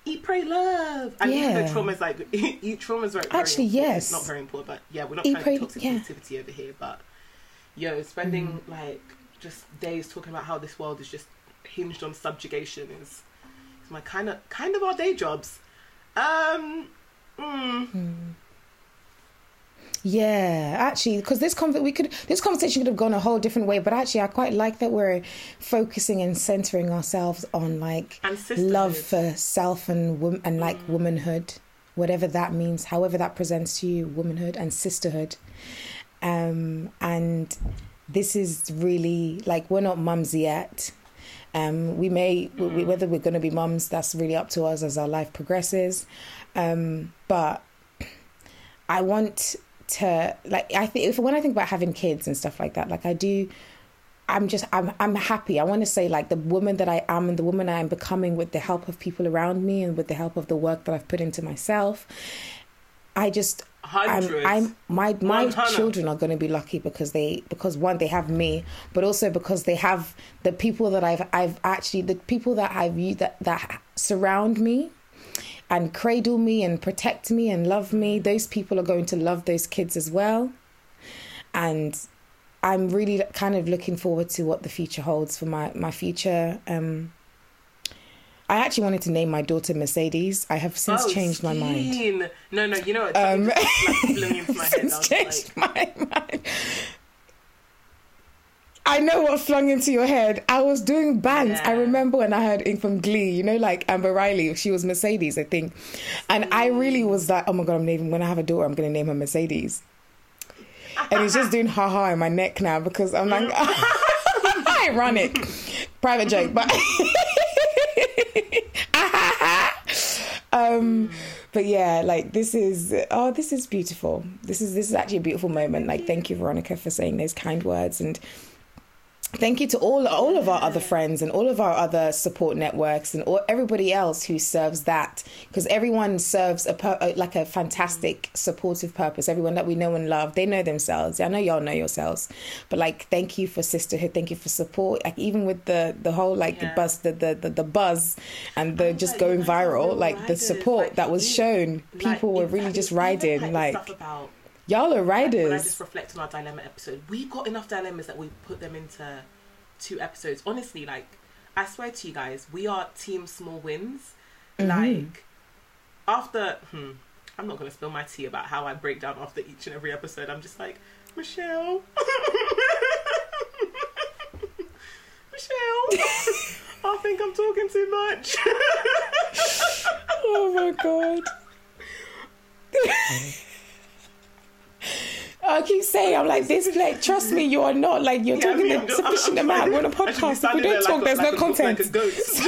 eat, pray, love. And even Hmm. Yeah. trauma is like eat trauma is very, very Actually, yes. It's not very important, but yeah, we're not Eat, trying pray- to toxic yeah. positivity over here. But yo, spending Hmm. like just days talking about how this world is just hinged on subjugation is is my kind of kind of our day jobs. Um. Mm, Yeah, actually, because this con- we could this conversation could have gone a whole different way, but actually, I quite like that we're focusing and centering ourselves on like love for self and wom- and like womanhood, whatever that means, however that presents to you, womanhood and sisterhood. Um, and this is really like we're not mums yet. Um, we may we, whether we're going to be mums, that's really up to us as our life progresses. Um, but I want to like I think if when I think about having kids and stuff like that, like I do I'm just I'm I'm happy. I want to say like the woman that I am and the woman I am becoming with the help of people around me and with the help of the work that I've put into myself. I just I'm, I'm my my 100. children are going to be lucky because they because one they have me, but also because they have the people that I've I've actually the people that I've that that surround me and cradle me and protect me and love me. Those people are going to love those kids as well, and I'm really kind of looking forward to what the future holds for my my future. Um, I actually wanted to name my daughter Mercedes. I have since Oh, changed my mind. No, no, you know what? Um, just, like, into my head. I changed like, my mind. I know what flung into your head. I was doing bands. I remember when I heard in from Glee, you know, like Amber Riley, she was Mercedes, I think. And I really was like, oh my God, I'm naming, when I have a daughter, I'm going to name her Mercedes. And it's just doing ha ha in my neck now because I'm like, ironic. Private joke, but. um but yeah like this is oh this is beautiful. This is this is actually a beautiful moment. Like thank you veronica for saying those kind words. And thank you to all all of our other friends and all of our other support networks and all, everybody else who serves that because everyone serves a uh, like a fantastic supportive purpose. Everyone that we know and love they know themselves. I know y'all know yourselves but like thank you for sisterhood. Thank you for support. Like even with the the whole like the Yeah. buzz the, the the the buzz and the just going you guys are viral like the support like, that was shown like, people were really just even, riding like stuff about y'all are Like, when I just reflect on our dilemma episode, we got enough dilemmas that we put them into two episodes. Honestly, like I swear to you guys, we are team small wins. Mm-hmm. Like after, hmm, I'm not gonna spill my tea about how I break down after each and every episode. I'm just like Michelle, Michelle. I think I'm talking too much. oh my god. I keep saying, I'm like this. Like, trust me, you are not like you're Yeah, talking I'm just- sufficient I'm- amount. We're on a podcast. If we don't talk, like there's a- no a- content. Like a ghost.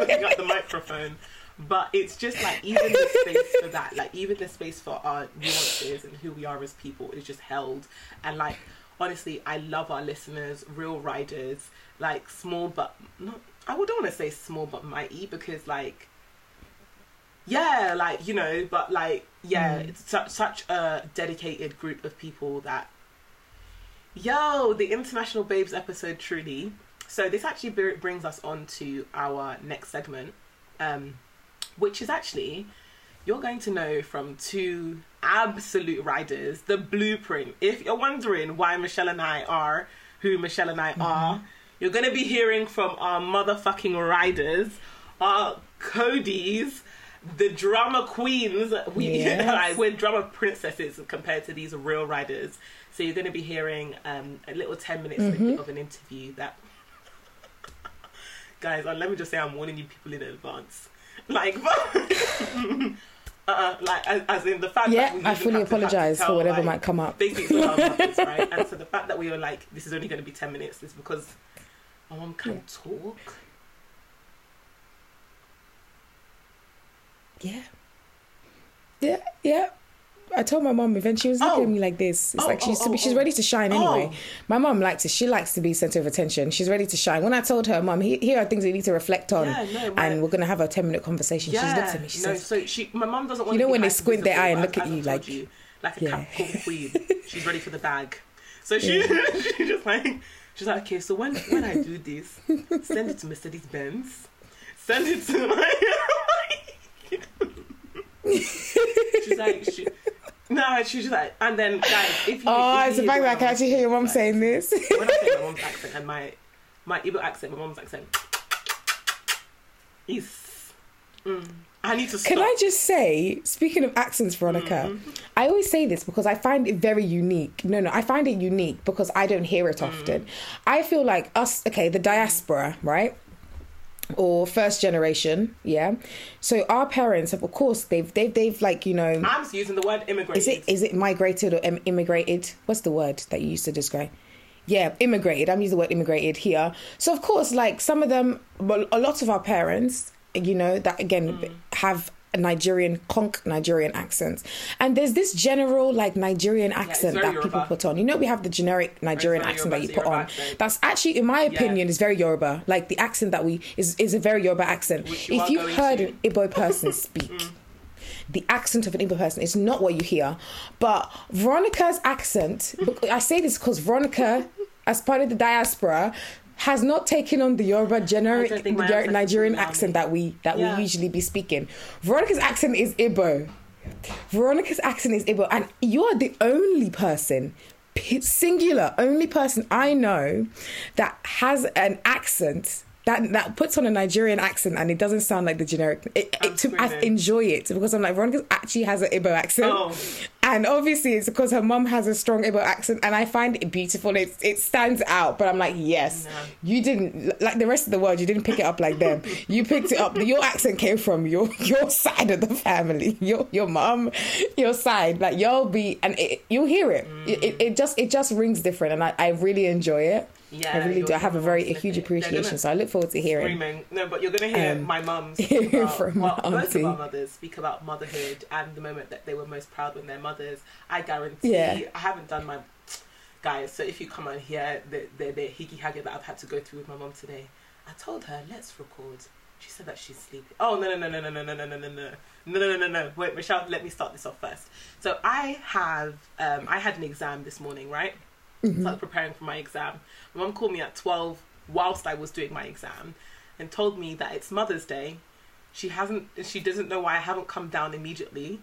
looking at the microphone. But it's just like even the space for that, like even the space for our nuances and who we are as people is just held. And like honestly, I love our listeners, real riders, like small but not. I don't want to say small but mighty because like yeah, like you know, but like yeah, Mm. it's such such a dedicated group of people that yo, the International Babes episode truly. So this actually br- brings us on to our next segment, um, which is actually you're going to know from two absolute riders the blueprint. If you're wondering why Michelle and I are who Michelle and I are, you're going to be hearing from our motherfucking riders, our Cody's, the drama queens. We Yes. like, we're drama princesses compared to these real riders. So you're going to be hearing um, a little ten minutes snippet of an interview that. Guys, uh, let me just say I'm warning you people in advance. Like, uh, like as, as in the fact Yeah, that we I fully apologise for whatever like, might come up. Basically, our right? And so the fact that we were like, this is only going to be ten minutes is because my mom can't talk. Yeah. Yeah, yeah. I told my mom, and she was looking Oh. at me like this. It's Oh, like she's oh, oh, she's oh. ready to shine anyway. Oh. My mom likes it. She likes to be center of attention. She's ready to shine. When I told her, Mom, he- here are things we need to reflect on, Yeah, no, and we're gonna have a ten minute conversation. she looked at me. She no, says, so she, my mum doesn't want. You know when they squint their eye and look at you like- you, like a Yeah. Capricorn queen. She's ready for the bag. So she, she just like, she's like, okay, so when when I do this, send it to Mercedes Benz, send it to my. She's like, she, no, she's like, and then guys, if you, "Oh, if it's you the fact hear that I can actually hear your mom like, saying this." when I say my mom's accent and my my Igbo accent, my mom's accent is. Mm, I need to stop. Can I just say, speaking of accents, Veronica, Mm-hmm. I always say this because I find it very unique. No, no, I find it unique because I don't hear Mm. it often. I feel like us, okay, the diaspora, right? Or first generation, yeah. So our parents have, of course, they've they've they've like you know, I'm just using the word immigrated. is it is it migrated or em- immigrated? What's the word that you used to describe? Yeah, immigrated. I'm using the word immigrated here. So of course, like some of them, a lot of our parents, you know, that again Mm. have Nigerian conk Nigerian accents, and there's this general like Nigerian accent very that people Yoruba. put on. You know, we have the generic Nigerian accent Yoruba, that you put on. Accent. That's actually, in my opinion, is very Yoruba. Like the accent that we is is a very Yoruba accent. You if you've heard to. an Igbo person speak mm. the accent of an Igbo person is not what you hear. But Veronica's accent, I say this because Veronica, as part of the diaspora, has not taken on the Yoruba generic I don't think my the ancestors Nigerian accent that we that Yeah. we usually be speaking. Veronica's accent is Igbo. Veronica's accent is Igbo, and you're the only person, singular, only person I know that has an accent that that puts on a Nigerian accent and it doesn't sound like the generic. It, it, to, I enjoy it because I'm like Veronica actually has an Igbo accent, Oh. and obviously it's because her mom has a strong Igbo accent, and I find it beautiful. It it stands out, but I'm like, yes, No. you didn't like the rest of the world. You didn't pick it up like them. You picked it up. Your accent came from your your side of the family, your your mum, your side. Like you'll be, and it, you'll hear it. Mm. It, it. it just it just rings different, and I, I really enjoy it. Yeah, I really do. I have a very a huge appreciation. So I look forward to hearing. Screaming. No, but you're going to hear Um, my mum hear speak about, from well, both of our mothers speak about motherhood and the moment that they were most proud when their mothers. I guarantee, Yeah. I haven't done my guys. So if you come on here, the the, the higgy haggy that I've had to go through with my mum today, I told her let's record. She said that she's sleeping. Oh no no no no no no no no no no no no no no no. Wait, Michelle, let me start this off first. So I have um I had an exam this morning, right? Mm-hmm. started preparing for my exam. My mum called me at 12 whilst I was doing my exam and told me that it's Mother's Day. She hasn't, she doesn't know why I haven't come down immediately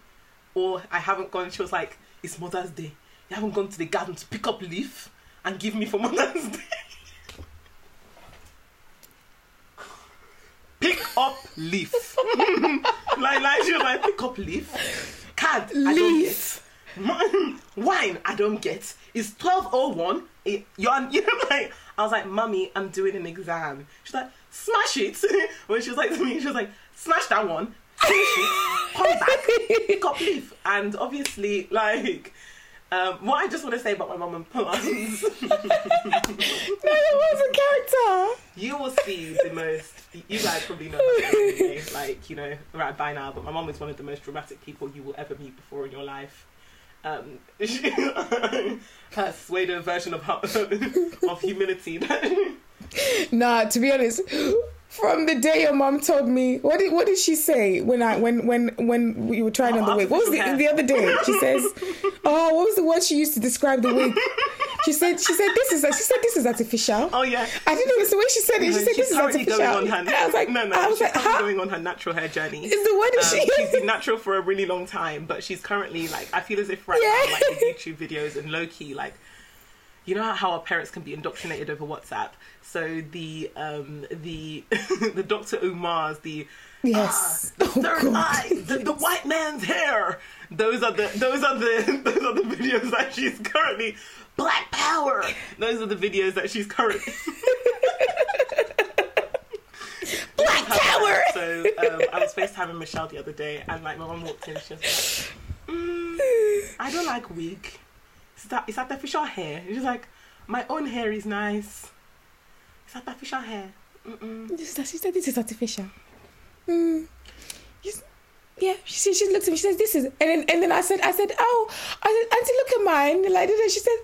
or I haven't gone. She was like, It's Mother's Day. You haven't gone to the garden to pick up leaf and give me for Mother's Day. pick up leaf. like, like, she was like, Pick up leaf. Card, I don't get. Wine, I don't get. It's twelve oh one. You're, you know, like I was like, "Mummy, I'm doing an exam." She's like, "Smash it!" when she was like to me, she was like, "Smash that one, finish it, come back, pick up leaf." And obviously, like, um, what I just want to say about my mum and plans, No, it was a character. you will see the most. You guys probably know, anyway, like you know, right by now. But my mum is one of the most dramatic people you will ever meet before in your life. Um, pseudo version of of humility. Nah, to be honest, from the day your mom told me, what did what did she say when I when when when we were trying on the Oh, wig? What was the, the other day? She says, "Oh, what was the word she used to describe the wig?" She said, "She said this is she said this is artificial." oh yeah. I didn't know it's the way she said it. She said she's this is artificial. going on her. And I was like, no, no. I was she's like, huh? going on her natural hair journey. Is the word Um, that she's she? been natural for a really long time, but she's currently like I feel as if right Yeah. now, like the YouTube videos and low key, like you know how our parents can be indoctrinated over WhatsApp. So the um the the Dr. Umar's the Yes. ah, the Oh, third God. eye, the, the white man's hair. Those are the those are the those are the videos that she's currently Black Power. Those are the videos that she's currently Black Power. So um, I was FaceTiming Michelle the other day, and like my mum walked in, she was like, mm, "I don't like wig. Is that is artificial hair?" She's like, "My own hair is nice. It's artificial hair." Mm-mm. She said, this is artificial. Mm. She's- yeah, she she looked at me. She says this is, and then and then I said I said oh I said auntie look at mine. Like and she said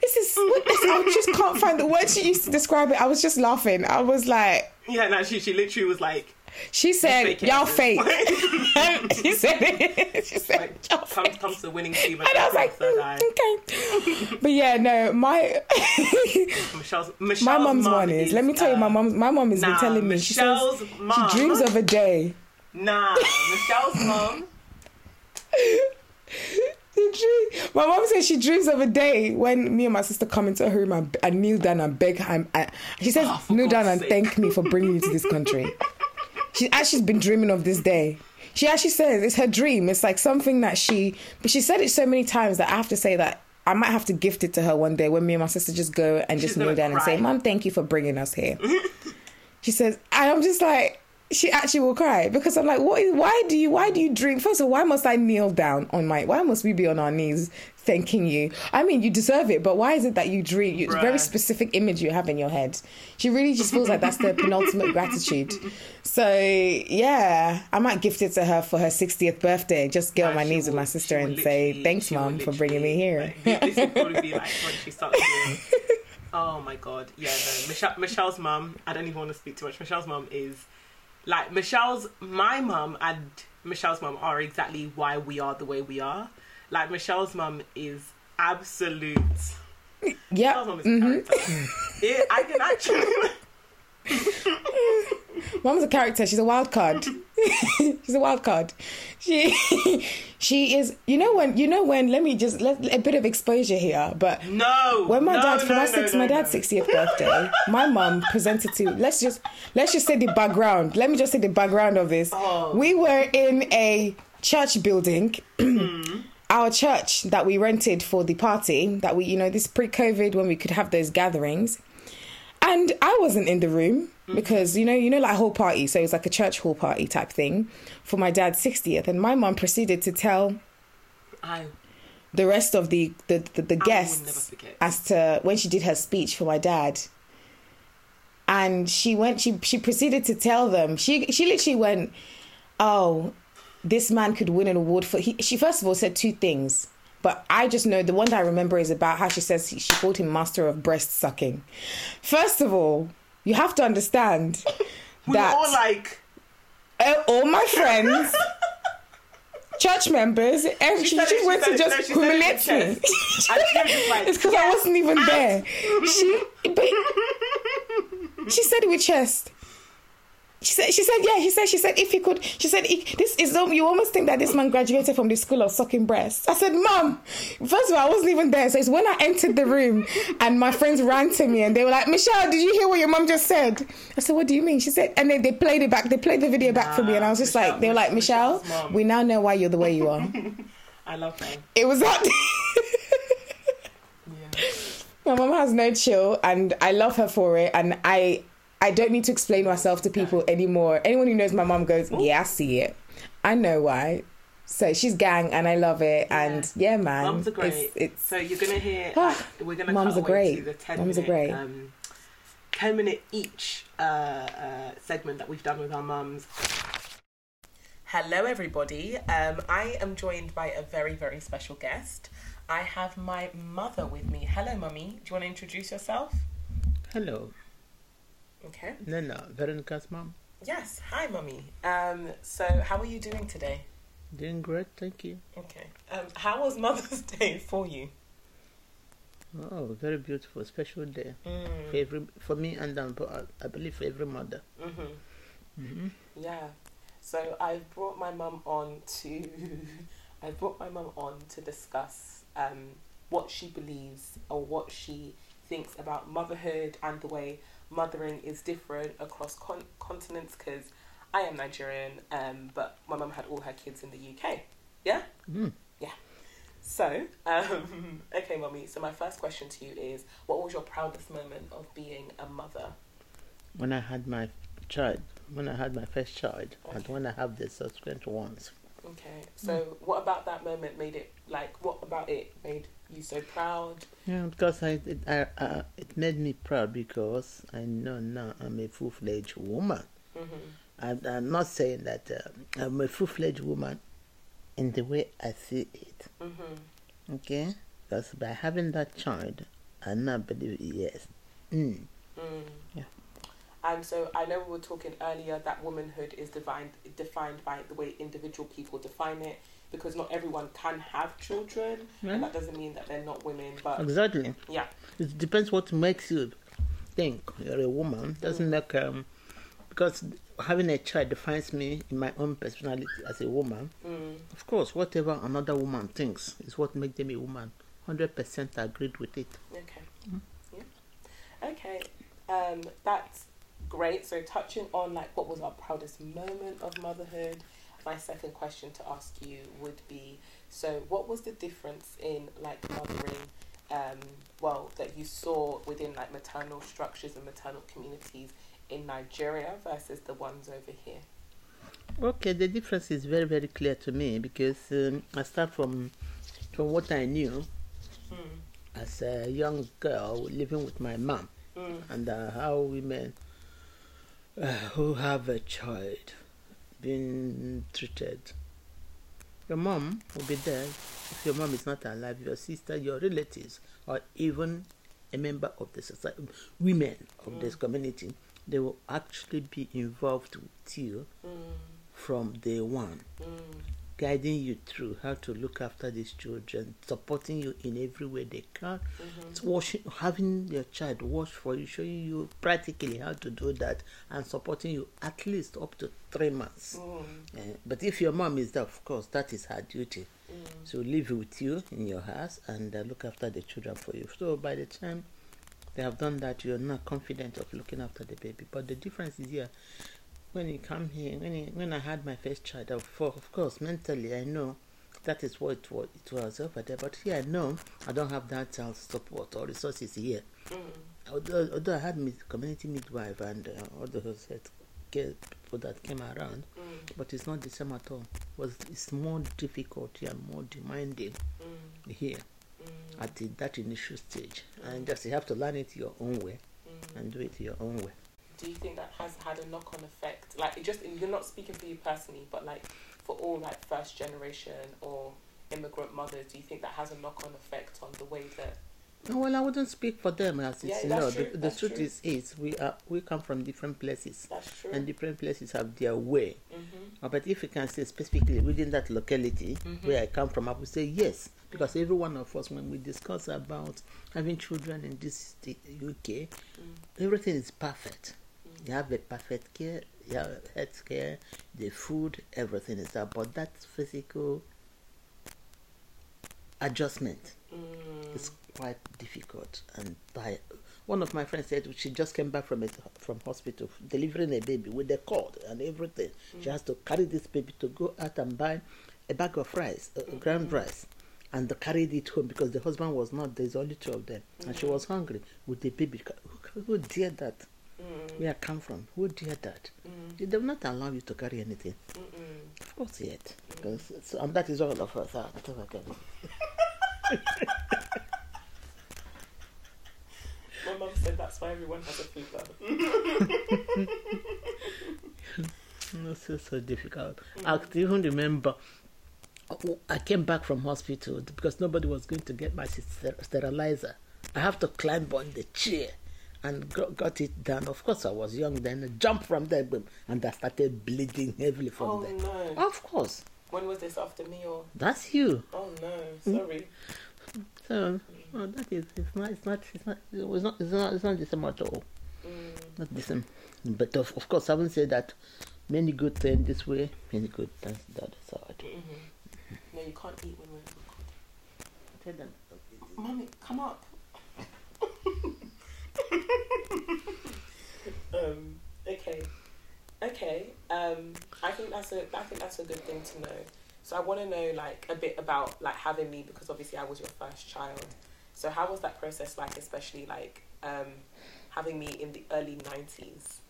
this is what is, I just can't find the word she used to describe it. I was just laughing. I was like yeah, no, she she literally was like, she said y'all fake. she said it. She said like y'all comes fake. comes to the winning team, And I was like, mm, okay. But yeah, no, my Michelle's, Michelle's my mum's mum one is. Let me tell you, my uh, mom. My mom has nah, been telling me. She says Michelle's mum. she dreams of a day. Nah, Michelle's mom. She My mom says she dreams of a day when me and my sister come into her room and, and kneel down and beg her. And, and- she says, Oh, kneel down God's and thank me for bringing you to this country. She actually's been dreaming of this day. She actually says it's her dream. It's like something that she, but she said it so many times that I have to say that I might have to gift it to her one day when me and my sister just go and just kneel down and say, "Mom, thank you for bringing us here." she says, and I'm just like, she actually will cry because I'm like, what is? Why do you? Why do you dream? First of all, why must I kneel down on my? Why must we be on our knees thanking you? I mean, you deserve it, but why is it that you dream? It's a very specific image you have in your head. She really just feels like that's the penultimate gratitude. So yeah, I might gift it to her for her 60th birthday. Just get on my knees with my sister and say, "Thanks, mom, for bringing me here." like, this will probably be like when she starts doing. Oh my god, yeah. No, Michelle, Michelle's mom. I don't even want to speak too much. Michelle's mom is like Michelle's. My mum and Michelle's mum are exactly why we are the way we are. Like Michelle's mum is absolute. Yeah, Michelle's mum is hmm a. Yeah, I can actually. Mom's a character. She's a wild card. She's a wild card. She she is. You know when? You know when? Let me just let a bit of exposure here, but. No. When my no, dad for no, my six no, my dad's sixtieth birthday, my mum presented to let's just let's just say the background. Let me just say the background of this. Oh. We were in a church building. Hmm. Our church that we rented for the party that we, you know, this pre-COVID when we could have those gatherings, and I wasn't in the room because you know, you know, like hall party. So it was like a church hall party type thing for my dad's sixtieth, and my mum proceeded to tell I the rest of the the, the, the guests as to when she did her speech for my dad. And she went she she proceeded to tell them. She she literally went oh this man could win an award for he, she first of all said two things but I just know the one that I remember is about how she says she called him master of breast sucking. First of all, you have to understand we that all like. uh, all my friends, church members, and she, just she went to just no, she said it with humiliate me. chest. And she was just like, it's because I wasn't even there. She, but she said it with chest. She said, she said, yeah, he said, she said, if he could, she said, this is, um, you almost think that this man graduated from the school of sucking breasts. I said, mom, first of all, I wasn't even there. So it's when I entered the room and my friends ran to me and they were like, Michelle, did you hear what your mom just said? I said, what do you mean? She said, and then they played it back, they played the video back for me. And I was just Michelle- like, they were like, Michelle, Michelle's we now know why you're the way you are. I love her. it was that. Yeah. My mom has no chill, and I love her for it. And I, I don't need to explain myself to people anymore. Anyone who knows my mom goes, "Yeah, I see it. I know why." So she's gang, and I love it. And yeah, man, Mums are great. It's, it's so you're gonna hear. Ah, we're gonna mums cut are away great. to the ten Mums are minute, great. Um, ten minute each uh, uh, segment that we've done with our mums. Hello, everybody. Um, I am joined by a very, very special guest. I have my mother with me. Hello, mummy. Do you want to introduce yourself? Hello, Okay. Nana, Veronica's mom. Yes. Hi, mummy. Um, so, how are you doing today? Doing great, thank you. Okay. Um, how was Mother's Day for you? Oh, very beautiful, special day Mm. for every for me and um, I believe for every mother. Mm-hmm. hmm Yeah. So I've brought my mum on to I brought my mum on to discuss um, what she believes or what she thinks about motherhood and the way mothering is different across con- continents because I am Nigerian, um, but my mum had all her kids in the UK. Yeah? Mm. So, um, okay, mummy. So my first question to you is, what was your proudest moment of being a mother? When I had my child, when I had my first child, and when I have the subsequent ones. Okay. So, what about that moment made it like? What about it made you so proud? Yeah, because I, it, I, uh, it made me proud because I know now I'm a full fledged woman. Mm-hmm. And I'm not saying that uh, I'm a full fledged woman in the way I see it. Mm-hmm. Okay? Because by having that child, I now believe yes. Mm. Mm. Yeah. And so I know we were talking earlier that womanhood is defined defined by the way individual people define it because not everyone can have children Yeah. and that doesn't mean that they're not women but Exactly. yeah It depends what makes you think you're a woman. Doesn't make um because having a child defines me in my own personality as a woman. mm. Of course, whatever another woman thinks is what makes them a woman. Hundred percent agreed with it. okay yeah okay um that's great so touching on like what was our proudest moment of motherhood my second question to ask you would be so what was the difference in like mothering um well that you saw within like maternal structures and maternal communities in Nigeria versus the ones over here Okay, the difference is very very clear to me because um, I start from from what I knew mm. as a young girl living with my mom Mm. and uh, how women uh, who have a child being treated. Your mom will be there if your mom is not alive, your sister, your relatives, or even a member of the society, women of this community, they will actually be involved with you Mm. from day one, Mm. Guiding you through how to look after these children, supporting you in every way they can, Mhm. washing, having your child wash for you, showing you practically how to do that, and supporting you at least up to three months. Mm. Eh, but if your mom is there, of course, that is her duty. Mm. So live with you in your house and uh, look after the children for you. So by the time they have done that, you're not confident of looking after the baby. But the difference is here. When you come here, when you, when I had my first child, of, of course, mentally I know that is what it was, it was over there. But here I know I don't have that uh, support or resources here. Mm. Although, although I had mid, community midwife and uh, all those care people that came around, Mm. but it's not the same at all. Was it's more difficult and more demanding Mm. here Mm. at the, that initial stage, and just you have to learn it your own way Mm. and do it your own way. do you think that has had a knock on effect? Like, it just you're not speaking for you personally, but like for all like first generation or immigrant mothers, do you think that has a knock on effect on the way that? Well, I wouldn't speak for them as Yeah, it's you know. true, The, the truth true. is, is we are we come from different places, That's true. and different places have their way. mm-hmm. Uh, But if you can say specifically within that locality Mhm. where I come from, I would say yes, because every one of us, when we discuss about having children in this UK, Mm. everything is perfect. Mm. You have the perfect care, you have health care, the food, everything is there. But that physical adjustment Mm. is quite difficult. And by one of my friends said she just came back from it from hospital delivering a baby with the cord and everything. She has to carry this baby to go out and buy a bag of rice, uh, ground rice. And carried it home because the husband was not. There's only two of them, and she was hungry with the baby. Who, who dared that? Mm. Where I come from? Who dared that? Mm. They will not allow you to carry anything. Mm-mm. Of course, yet. Because, so, and that is all of us. can be. My mum said that's why everyone has a fupa. No, so so difficult. I could even remember oh, I came back from hospital because nobody was going to get my sterilizer. I have to climb on the chair and got, it done. Of course, I was young then. I jumped from there boom, and I started bleeding heavily from Oh there. no! Of course, When was this after me or? that's you. Oh no! Mm. Sorry. So oh, that is it's not it's not it's not it's not it's not, it's not the same at all. Mm. Not the same. But of, of course, I wouldn't say that many good things this way, many good things the other side. Mm-hmm. No, you can't eat when we're. Tell them. Mommy, come up. Um. Okay. Okay. Um. I think that's a. I think that's a good thing to know. So I want to know like a bit about like having me because obviously I was your first child. So how was that process like, especially like um, having me in the early nineties?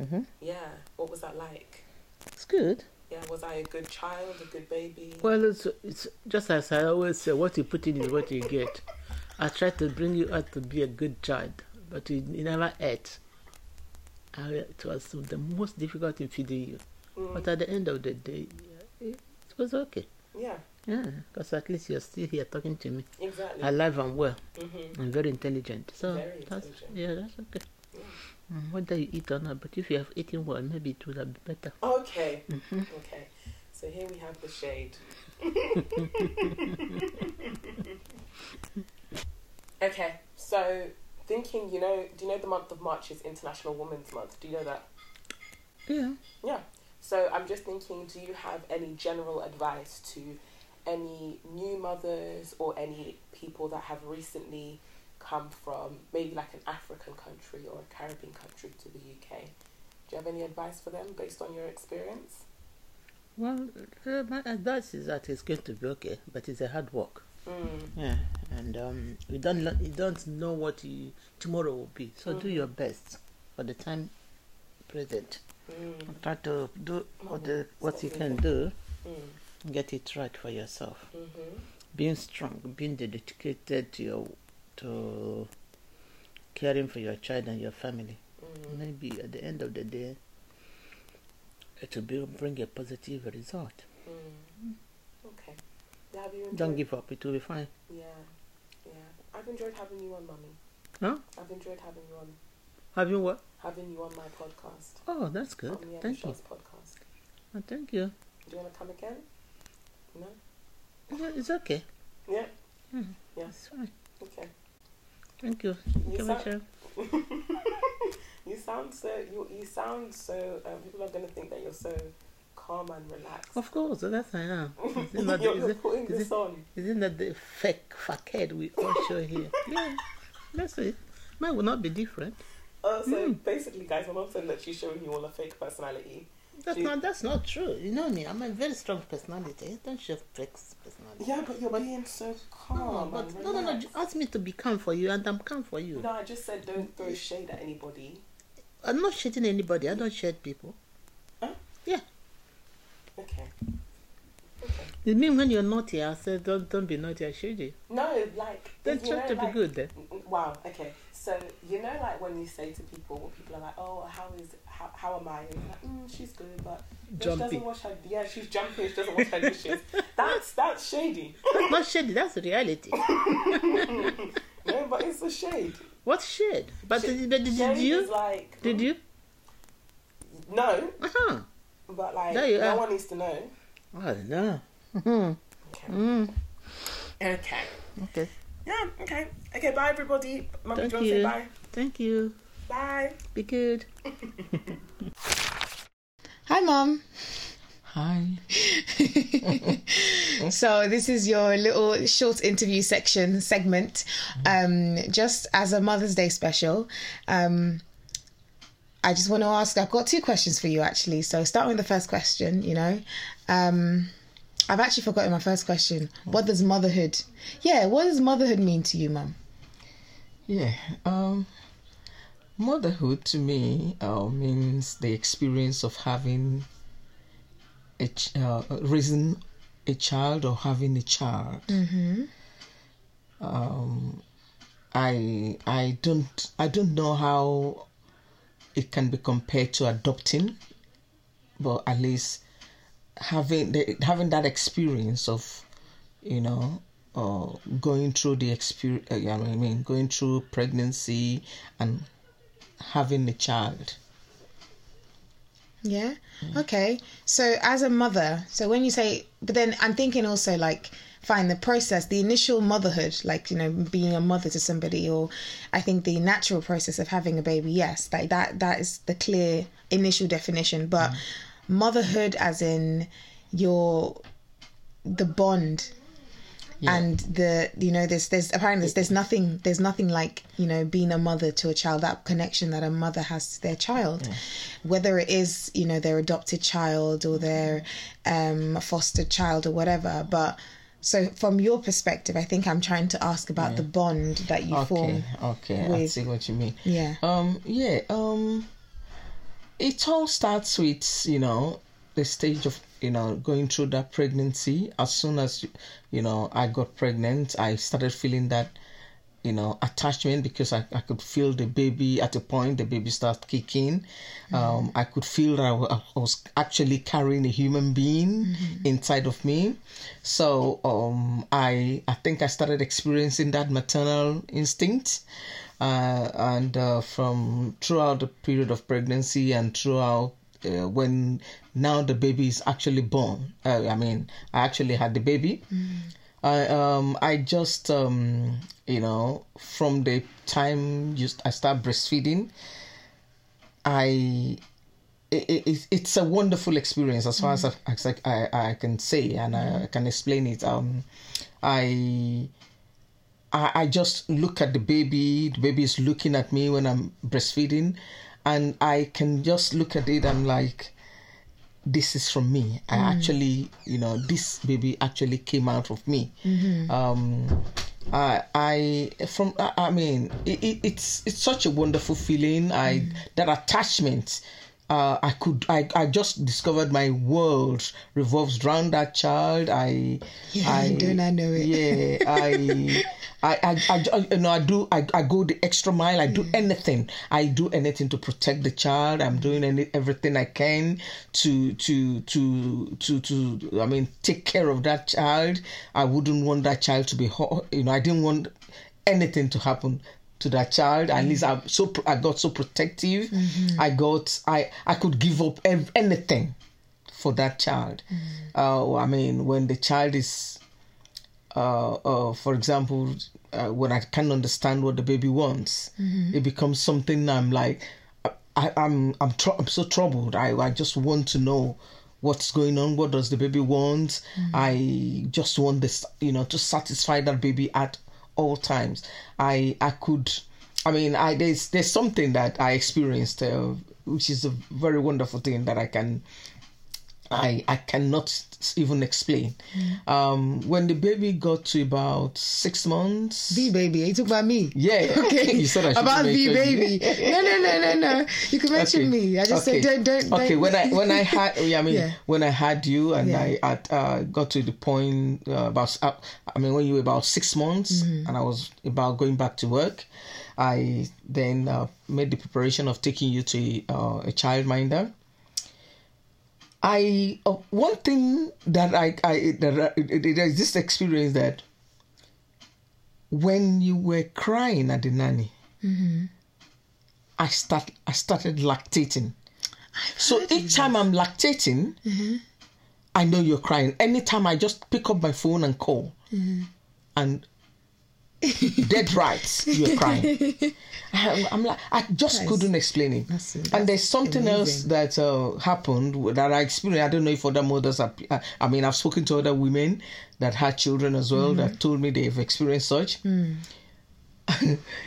Mm-hmm. Yeah. What was that like? It's good. Yeah. Was I a good child, a good baby? Well, it's, it's just as I always say, what you put in is what you get. I tried to bring you out to be a good child, but you, you never ate. I, it was the most difficult in feeding you. Mm. But at the end of the day, it was okay. Yeah. Yeah, because at least you're still here talking to me, Exactly. alive and well, Mm-hmm. and very intelligent. So Very that's intelligent. yeah, that's okay. Yeah. Mm, whether you eat or not, but if you have eaten well, maybe it would have been better. Okay. Mm-hmm. Okay. So here we have the shade. okay. So thinking, you know, do you know the month of March is International Women's Month? Do you know that? Yeah. Yeah. So I'm just thinking, do you have any general advice to any new mothers or any people that have recently come from maybe like an African country or a Caribbean country to the UK? Do you have any advice for them based on your experience? Well, uh, my advice is that it's going to be okay, but it's a hard work. Mm. Yeah, and um, you don't you don't know what you, tomorrow will be. So do Mhm. your best for the time present. Mm. Try to do what the, what you can do. Mm. Get it right for yourself. Mm-hmm. Being strong, being dedicated to your to caring for your child and your family. Mm. Maybe at the end of the day, it will be, bring a positive result. Mm. Have you enjoyed? Don't give up. It will be fine. Yeah, yeah. I've enjoyed having you on, mummy. Huh? I've enjoyed having you on, Have you what? having you on my podcast. Oh, that's good. On the Thank you. Podcast. Oh, thank you. Do you want to come again? No. Yeah, it's okay. Yeah. Hmm. Yeah. It's fine. Okay. Thank you. You, sound, you sound so. You you sound so. Um, people are gonna think that you're so calm and relaxed. Of course, that's I am. Isn't that, you're, is it, putting is this on. isn't that the fake facade we all show here? Yeah, that's it. Mine will not be different. Uh, so Mm. basically, guys, my mom said that she's showing you all a fake personality. That's She- not. That's not true. You know me. I'm a very strong personality. I don't show fake personality. Yeah, but you're being so calm. No, but no, no, no. Ask me to be calm for you, and I'm calm for you. No, I just said don't throw shade at anybody. I'm not shitting anybody. I don't shade people. Okay. Okay. You mean when you're naughty, I said don't don't be naughty. I shade you. No, like. Then you try know, to be good then. Wow. Okay. So you know, like when you say to people, people are like, "Oh, how is how, how am I?" And you're like, mm, "She's good, but she doesn't wash her. Yeah, she's jumpy. She doesn't wash her dishes. that's that's shady. That's not shady. That's reality. No, but it's a shade. What shade? But Shade- did, but did shade you? is like Did you? no, Uh-huh. But like There you no one needs to know. I don't know. Okay. Mm. Okay. Okay. Yeah. Okay. Okay. Bye, everybody. Mummy, Thank do you want to say bye? Thank you. Bye. Be good. Hi, mom. Hi. So this is your little short interview section segment, um, just as a Mother's Day special. Um, I just want to ask. I've got two questions for you actually. So starting with the first question, you know, um, I've actually forgotten my first question. What does motherhood? Yeah, what does motherhood mean to you, mum? Yeah. Um, motherhood to me uh, means the experience of having a ch- uh, raising a child or having a child. Mm-hmm. Um, I I don't I don't know how it can be compared to adopting, but at least having the, having that experience of, you know, uh, going through the experience. You know what I mean, going through pregnancy and having a child. Yeah. Okay. So as a mother, so when you say, but then I'm thinking also like, fine, the process, the initial motherhood, like you know, being a mother to somebody, or I think the natural process of having a baby. Yes, like that. That is the clear initial definition. But motherhood, as in your the bond and the you know there's there's apparently there's, there's nothing there's nothing like you know being a mother to a child that connection that a mother has to their child whether it is you know their adopted child or their um fostered child or whatever but so from your perspective i think i'm trying to ask about the bond that you Okay, form okay, okay, I see what you mean. yeah Um, yeah. Um, it all starts with you know the stage of you know going through that pregnancy as soon as you know i got pregnant i started feeling that you know attachment because i, I could feel the baby at a point the baby started kicking. Um, i could feel that I was actually carrying a human being inside of me. So um, i i think i started experiencing that maternal instinct uh, and uh, from throughout the period of pregnancy and throughout uh, when now the baby is actually born. Uh, I mean, I actually had the baby. I um I just um you know from the time just I start breastfeeding, I it, it, it's a wonderful experience as far as, I, as I, I, I can say and I, I can explain it. Um, I I, I just look at the baby. The baby is looking at me when I'm breastfeeding, and I can just look at it. I'm like, this is from me. I mm. actually, you know, this baby actually came out of me. Mm-hmm. Um, I, I from I, mean, it, it, it's it's such a wonderful feeling. I mm. that attachment. Uh, I could I, I just discovered my world revolves around that child. I Yeah, I don't I know it? Yeah, I I, I, I, I- you know, I do, I, I go the extra mile. I do anything. I do anything to protect the child. I'm doing any, everything I can to, to, to, to, to, I mean, take care of that child. I wouldn't want that child to be, you know, I didn't want anything to happen to that child. At least I so, I got so protective. I got, I, I could give up ev- anything for that child. Uh, I mean, when the child is uh, uh, for example, uh, when I can't understand what the baby wants, it becomes something I'm like, I, I'm I'm tr- I'm so troubled. I I just want to know what's going on. What does the baby want? I just want this, you know, to satisfy that baby at all times. I I could, I mean, I there's there's something that I experienced, uh, which is a very wonderful thing that I can I I cannot even explain. Um, when the baby got to about six months, the baby. You talk about me. yeah, Okay. you said I about the baby. No, no, no, no, no. You can mention Okay. me. I just okay. said don't, don't. Okay, don't. Okay, when I when I had, yeah, I mean, Yeah. when I had you and Yeah. I had, uh, got to the point uh, about, uh, I mean, when you were about six months Mm-hmm. and I was about going back to work, I then uh, made the preparation of taking you to uh, a childminder. I uh, one thing that I I that I, there's this experience that when you were crying at the nanny, I start I started lactating. So each time I'm lactating, I know you're crying. Anytime I just pick up my phone and call, and dead right, you're crying. I'm, I'm like I just That's- couldn't explain it. that's- and there's something else that uh, happened that I experienced. I don't know if other mothers are. I- uh, I mean, I've spoken to other women that had children as well that told me they've experienced such.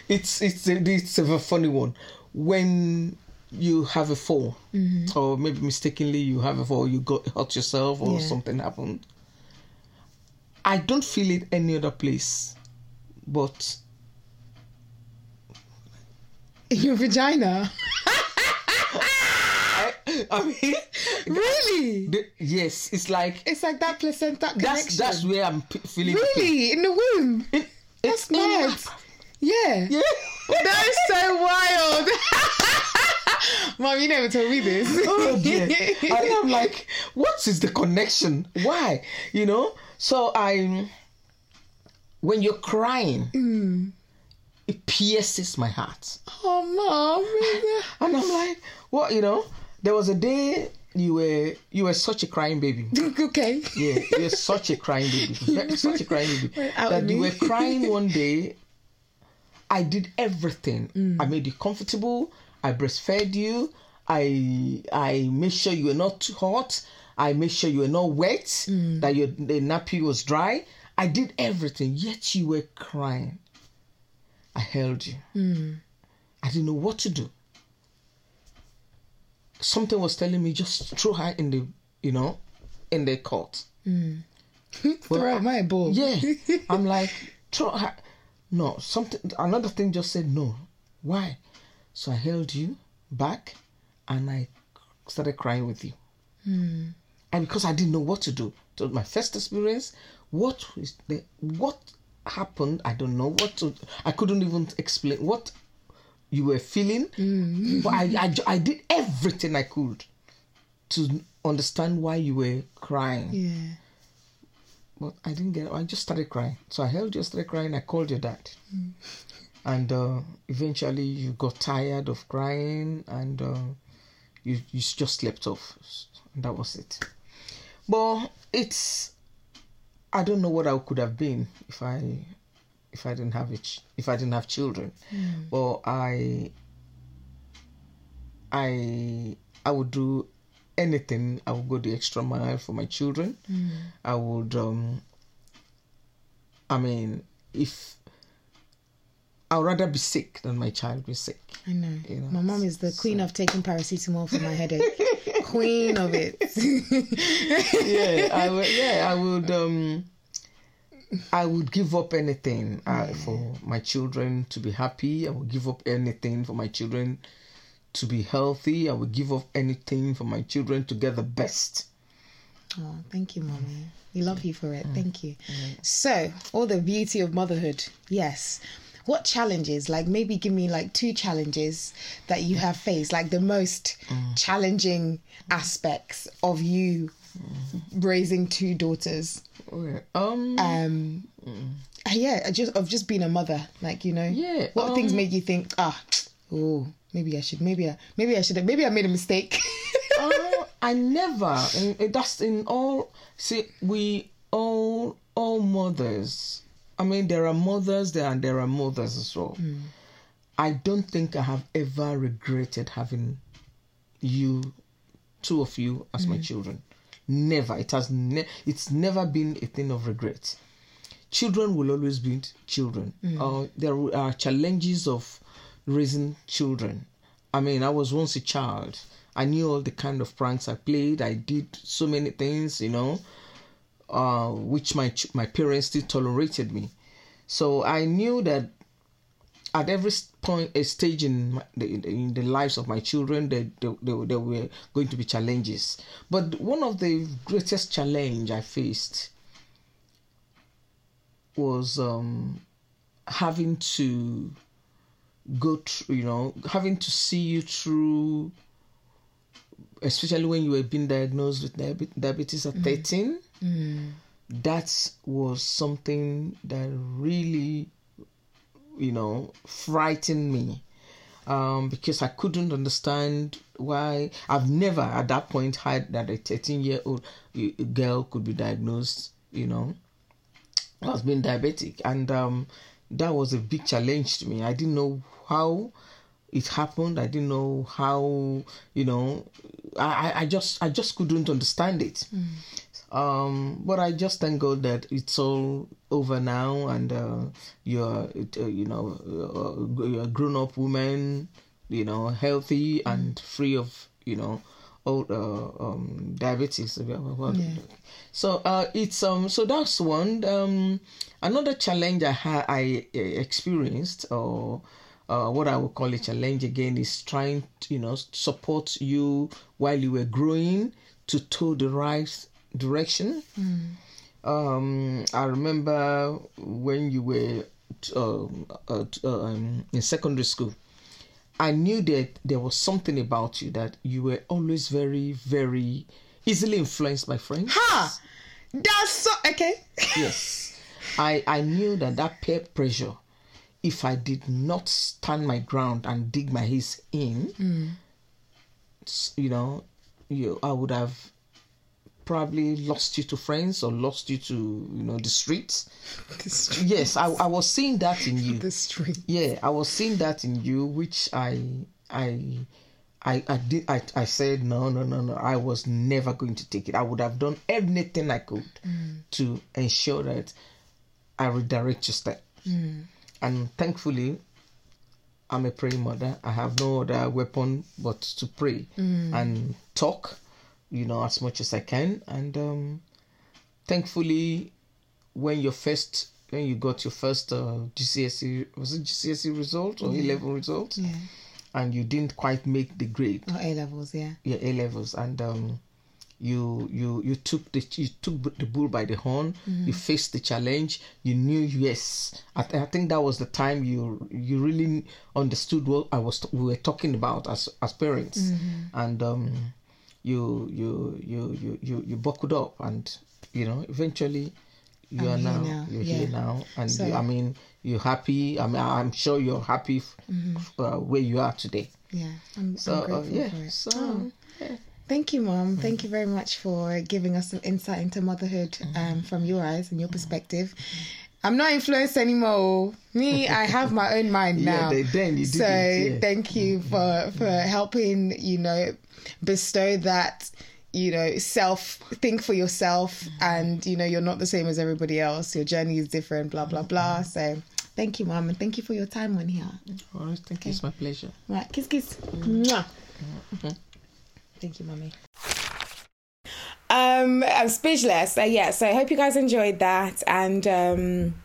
it's it's a, it's a funny one when you have a fall or maybe mistakenly you have a fall you got hurt yourself or Yeah. something happened i don't feel it any other place but In your vagina. i, I mean Really? the, yes it's like It's like that placenta connection. that's that's where i'm p- feeling really in the womb. In- That's mad. Yeah. yeah That is so wild. Mom, you never told me this. oh dear. and I'm like, what is the connection? Why? You know? So I when you're crying, it pierces my heart. oh, mom. And I'm like, what, you know? There was a day you were you were such a crying baby. okay. Yeah, you're such a crying baby. Such a crying baby. That you were crying one day. I did everything. I made you comfortable. I breastfed you. I I made sure you were not too hot. I made sure you were not wet. That your the nappy was dry. I did everything. Yet you were crying. I held you. Hmm. I didn't know what to do. Something was telling me just throw her in the you know in the cot. Hmm. Throw out my ball. Yeah. I'm like, throw her. No, something, another thing just said no. Why? So I held you back and I started crying with you. Hmm. And because I didn't know what to do. So my first experience, what is the what happened? I don't know what to. I couldn't even explain what you were feeling. But I, I I did everything I could to understand why you were crying. Yeah. But I didn't get. I just started crying. So I held you, started crying. I called your dad, and uh, eventually you got tired of crying, and uh, you you just slept off, and that was it. But it's. I don't know what I could have been if I, if I didn't have it. If I didn't have children, but I. I I would do anything. I would go the extra mile for my children. I would um I mean if I would rather be sick than my child be sick. I know. You know, My mom is the queen of taking paracetamol for my headache. queen of it. yeah, I would yeah, I would um I would give up anything uh, for my children to be happy. I would give up anything for my children to be healthy. I would give up anything for my children to get the best. Oh, thank you, mommy. We love you for it. Thank you. So, all the beauty of motherhood. Yes. What challenges, like maybe give me like two challenges that you have faced, like the most challenging aspects of you raising two daughters. Um Um, uh, yeah, just of just being a mother, like you know. Yeah, What things um, made you think, ah, oh, maybe I should, maybe I, maybe I should, have, maybe I made a mistake. Oh, I never. And that's in all. See, we all all mothers. I mean, there are mothers there and there are mothers as well. Hmm. I don't think I have ever regretted having you, two of you, as my hmm. children. Never. It has. Ne- it's never been a thing of regret. Children will always be children. Hmm. Uh, there are challenges of raising children. I mean, I was once a child. I knew all the kind of pranks I played. I did so many things, you know, uh, which my my parents still tolerated me. So I knew that at every point, a stage in my, the, in the lives of my children, there, there, there, were going to be challenges. But one of the greatest challenge I faced was um, having to go through, you know, having to see you through, especially when you were being diagnosed with diabetes at 13. That was something that really, you know, frightened me. Um, because I couldn't understand why. I've never at that point had that a 13 year old girl could be diagnosed, you know, as being diabetic. And um, that was a big challenge to me. I didn't know how it happened. I didn't know how you know i i I just i just couldn't understand it um but i just thank god that it's all over now and uh, you're uh, you know uh, you're a grown-up woman you know healthy and free of you know all uh, um diabetes. So uh it's um so that's one. Um another challenge i had i experienced or uh, what I would call a challenge again is trying to, you know, support you while you were growing to toe the right direction. Um, I remember when you were um, uh, uh, um, in secondary school, I knew that there was something about you that you were always very, very easily influenced by friends. ha! That's so okay. Yes. I, I knew that that peer pressure, if I did not stand my ground and dig my heels in, s- you know, you I would have probably lost you to friends or lost you to, you know, the streets. the street. Yes, I, I was seeing that in you. The street. Yeah, I was seeing that in you, which I I I I did I, I said no no no no I was never going to take it. I would have done anything I could mm. to ensure that I redirect your step. Mm. And thankfully I'm a praying mother. I have no other weapon but to pray mm. and talk, you know, as much as I can. And um thankfully when your first when you got your first uh, GCSE was it GCSE result or A level result? Yeah. and you didn't quite make the grade, Oh, A levels, yeah. your A levels, and um, you you you took the you took the bull by the horn. You faced the challenge. You knew yes. I, th- I think that was the time you you really understood what I was we were talking about as as parents, and um, you you you you you you buckled up, and you know eventually. You I'm are now, now, You're yeah. here now, and So- you, I mean, you're happy. I mean, I'm sure you're happy f- f- uh, where you are today. Yeah. I'm, So I'm uh, grateful yeah, for it. so Oh. yeah. Thank you, Mom. Thank you very much for giving us some insight into motherhood um, from your eyes and your perspective. I'm not influenced anymore. Me, I have my own mind Yeah, now. they- then you so didn't, yeah. thank you mm-hmm. for for helping. You know, bestow that. You know, self think for yourself, mm-hmm. and you know you're not the same as everybody else. Your journey is different. Blah blah blah. Mm-hmm. So, thank you, Mom, and thank you for your time on here. All right, thank you. It's my pleasure. Right, kiss, kiss. Mwah. Thank you, mommy. Um, I'm speechless. So yeah, so I hope you guys enjoyed that, and um,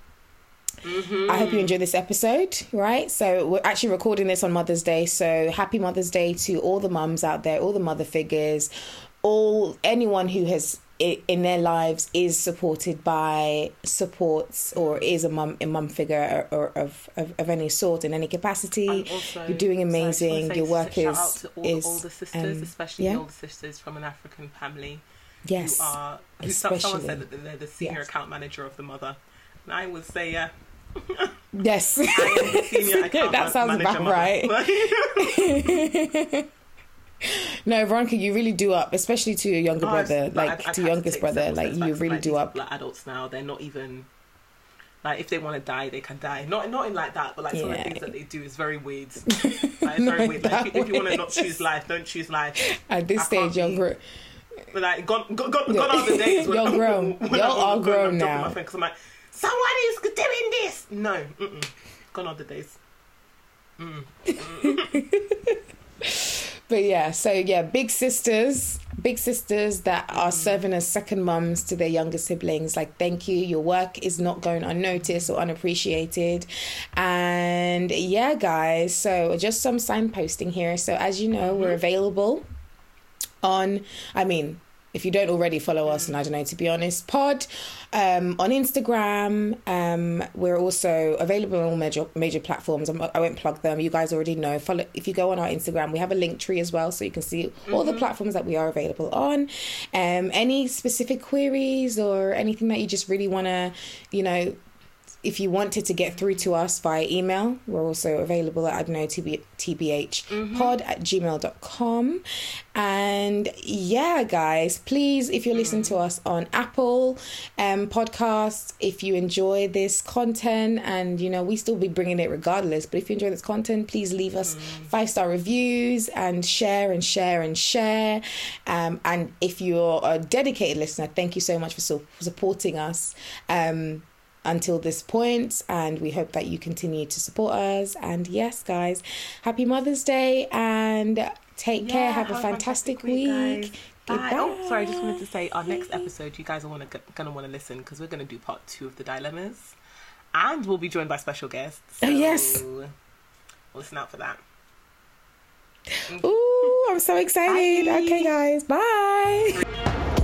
I hope you enjoyed this episode. Right, so we're actually recording this on Mother's Day. So happy Mother's Day to all the mums out there, all the mother figures, all anyone who has in their lives is supported by supports or is a mum a mum figure or, or of, of of any sort in any capacity. Also, You're doing sorry, I just wanna amazing. Your work shout is out to all is the sisters, um, especially yeah. the older sisters from an African family yes. who are. Who, some- someone said that they're the senior Yes. account manager of the mother, and I would say, yeah, Yes. The senior that sounds about mother. right. no, Veronica, you really do up, especially to your younger Oh, brother, I've- like I've- I've to had youngest brother, like you really like, do up. Like adults now, they're not even like if they want to die, they can die. Not not in like that, but like some of the things that they do is very weird. Like, it's very weird. Like, if you, you want to not choose life, don't choose life. At this I stage, can't be- But like gone gone gone, gone are the days when You're grown. when You're I'm all going, grown now. My phone 'cause I'm like, someone is doing this. No, mm-mm. gone are the days. But yeah, so yeah, big sisters, big sisters that are mm. serving as second mums to their younger siblings. Like, thank you. Your work is not going unnoticed or unappreciated. And yeah, guys, so just some signposting here. So, as you know, we're mm-hmm. available on, I mean, if you don't already follow us, and I don't know, to be honest, pod um, on Instagram. Um, we're also available on all major major platforms. I'm, I won't plug them. You guys already know. Follow if you go on our Instagram, we have a link tree as well, so you can see all the platforms that we are available on. Um, any specific queries or anything that you just really want to, you know, if you wanted to get through to us via email, we're also available at, I don't know, TB, tbhpod at gmail.com. And yeah, guys, please, if you're listening to us on Apple um, podcasts, if you enjoy this content, and you know, we still be bringing it regardless, but if you enjoy this content, please leave us five star reviews and share and share and share. Um, and if you're a dedicated listener, thank you so much for su- supporting us. Um, until this point and we hope that you continue to support us and yes guys happy mother's day and take care have, a fantastic, week, guys. Bye. Oh, sorry, I just wanted to say our next episode, you guys are wanna, gonna want to listen because we're going to do part two of the dilemmas, and we'll be joined by special guests. Oh, yes. listen out for that. Ooh, i'm so excited Bye. okay guys bye